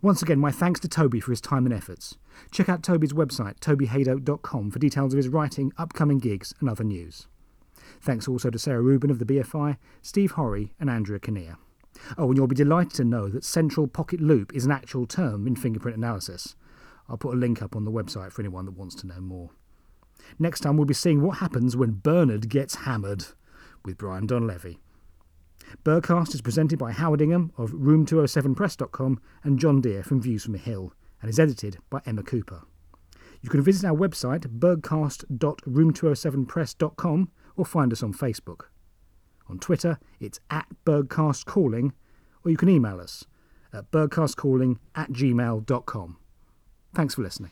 Once again, my thanks to Toby for his time and efforts. Check out Toby's website, tobyhadoke.com, for details of his writing, upcoming gigs, and other news. Thanks also to Sarah Rubin of the BFI, Steve Horry, and Andrea Kinnear. Oh, and you'll be delighted to know that central pocket loop is an actual term in fingerprint analysis. I'll put a link up on the website for anyone that wants to know more. Next time, we'll be seeing what happens when Bernard gets hammered with Brian Donlevy. Birdcast is presented by Howard Ingham of Room207Press.com and John Deere from Views from a Hill and is edited by Emma Cooper. You can visit our website, birdcast.room207press.com, or find us on Facebook. On Twitter, it's at birdcastcalling, or you can email us at birdcastcalling at gmail.com. Thanks for listening.